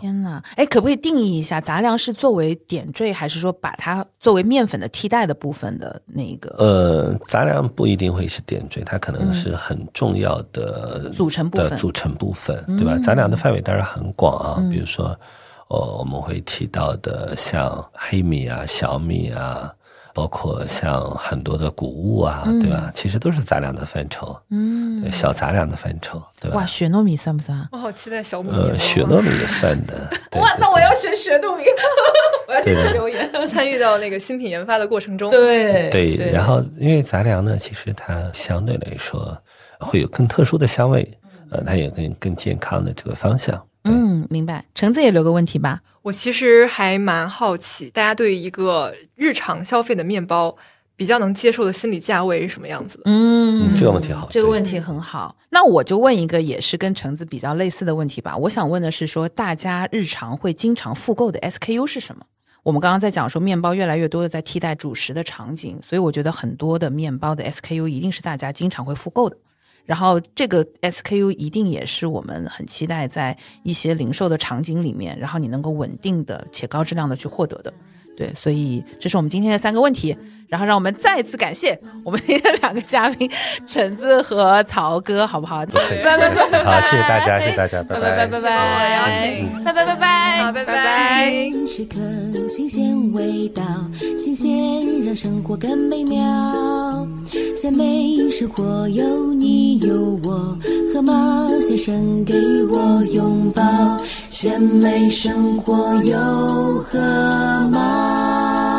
[SPEAKER 2] 天哪！哎，可不可以定义一下杂粮是作为点缀，还是说把它作为面粉的替代的部分的那一个？
[SPEAKER 3] 呃，杂粮不一定会是点缀，它可能是很重要的
[SPEAKER 2] 组成部分。
[SPEAKER 3] 组成部分，对吧？杂粮的范围当然很广啊，比如说，呃，我们会提到的像黑米啊、小米啊。包括像很多的谷物啊，对吧？其实都是杂粮的范畴，嗯，小杂粮的范畴，对吧？
[SPEAKER 2] 哇，雪糯米算不算？
[SPEAKER 1] 我好期待小米。
[SPEAKER 3] 呃，雪糯米也算的。*laughs*
[SPEAKER 2] 哇，那我要学雪糯米，*laughs* 我要先去留言，
[SPEAKER 1] 参与到那个新品研发的过程中。
[SPEAKER 2] 对
[SPEAKER 3] 对。然后，因为杂粮呢，其实它相对来说会有更特殊的香味，呃，它有更更健康的这个方向。
[SPEAKER 2] 嗯，明白。橙子也留个问题吧。
[SPEAKER 1] 我其实还蛮好奇，大家对于一个日常消费的面包比较能接受的心理价位是什么样子的？
[SPEAKER 2] 嗯，
[SPEAKER 3] 这个问题好，
[SPEAKER 2] 这个问题很好。那我就问一个也是跟橙子比较类似的问题吧。我想问的是，说大家日常会经常复购的 SKU 是什么？我们刚刚在讲说面包越来越多的在替代主食的场景，所以我觉得很多的面包的 SKU 一定是大家经常会复购的。然后这个 SKU 一定也是我们很期待在一些零售的场景里面，然后你能够稳定的且高质量的去获得的，对，所以这是我们今天的三个问题。然后让我们再次感谢我们今 *laughs* 天两个嘉宾橙子和曹哥，好不好？拜
[SPEAKER 3] 拜拜拜，好，谢谢大家，谢谢大家，拜
[SPEAKER 2] 拜拜拜拜，
[SPEAKER 1] 我邀请，
[SPEAKER 2] 拜拜拜拜，
[SPEAKER 1] 好，拜拜。
[SPEAKER 4] 新鲜时刻，新鲜味道，新鲜让生活更美妙。鲜美生活有你有我，和马先生给我拥抱。鲜美生活有河马。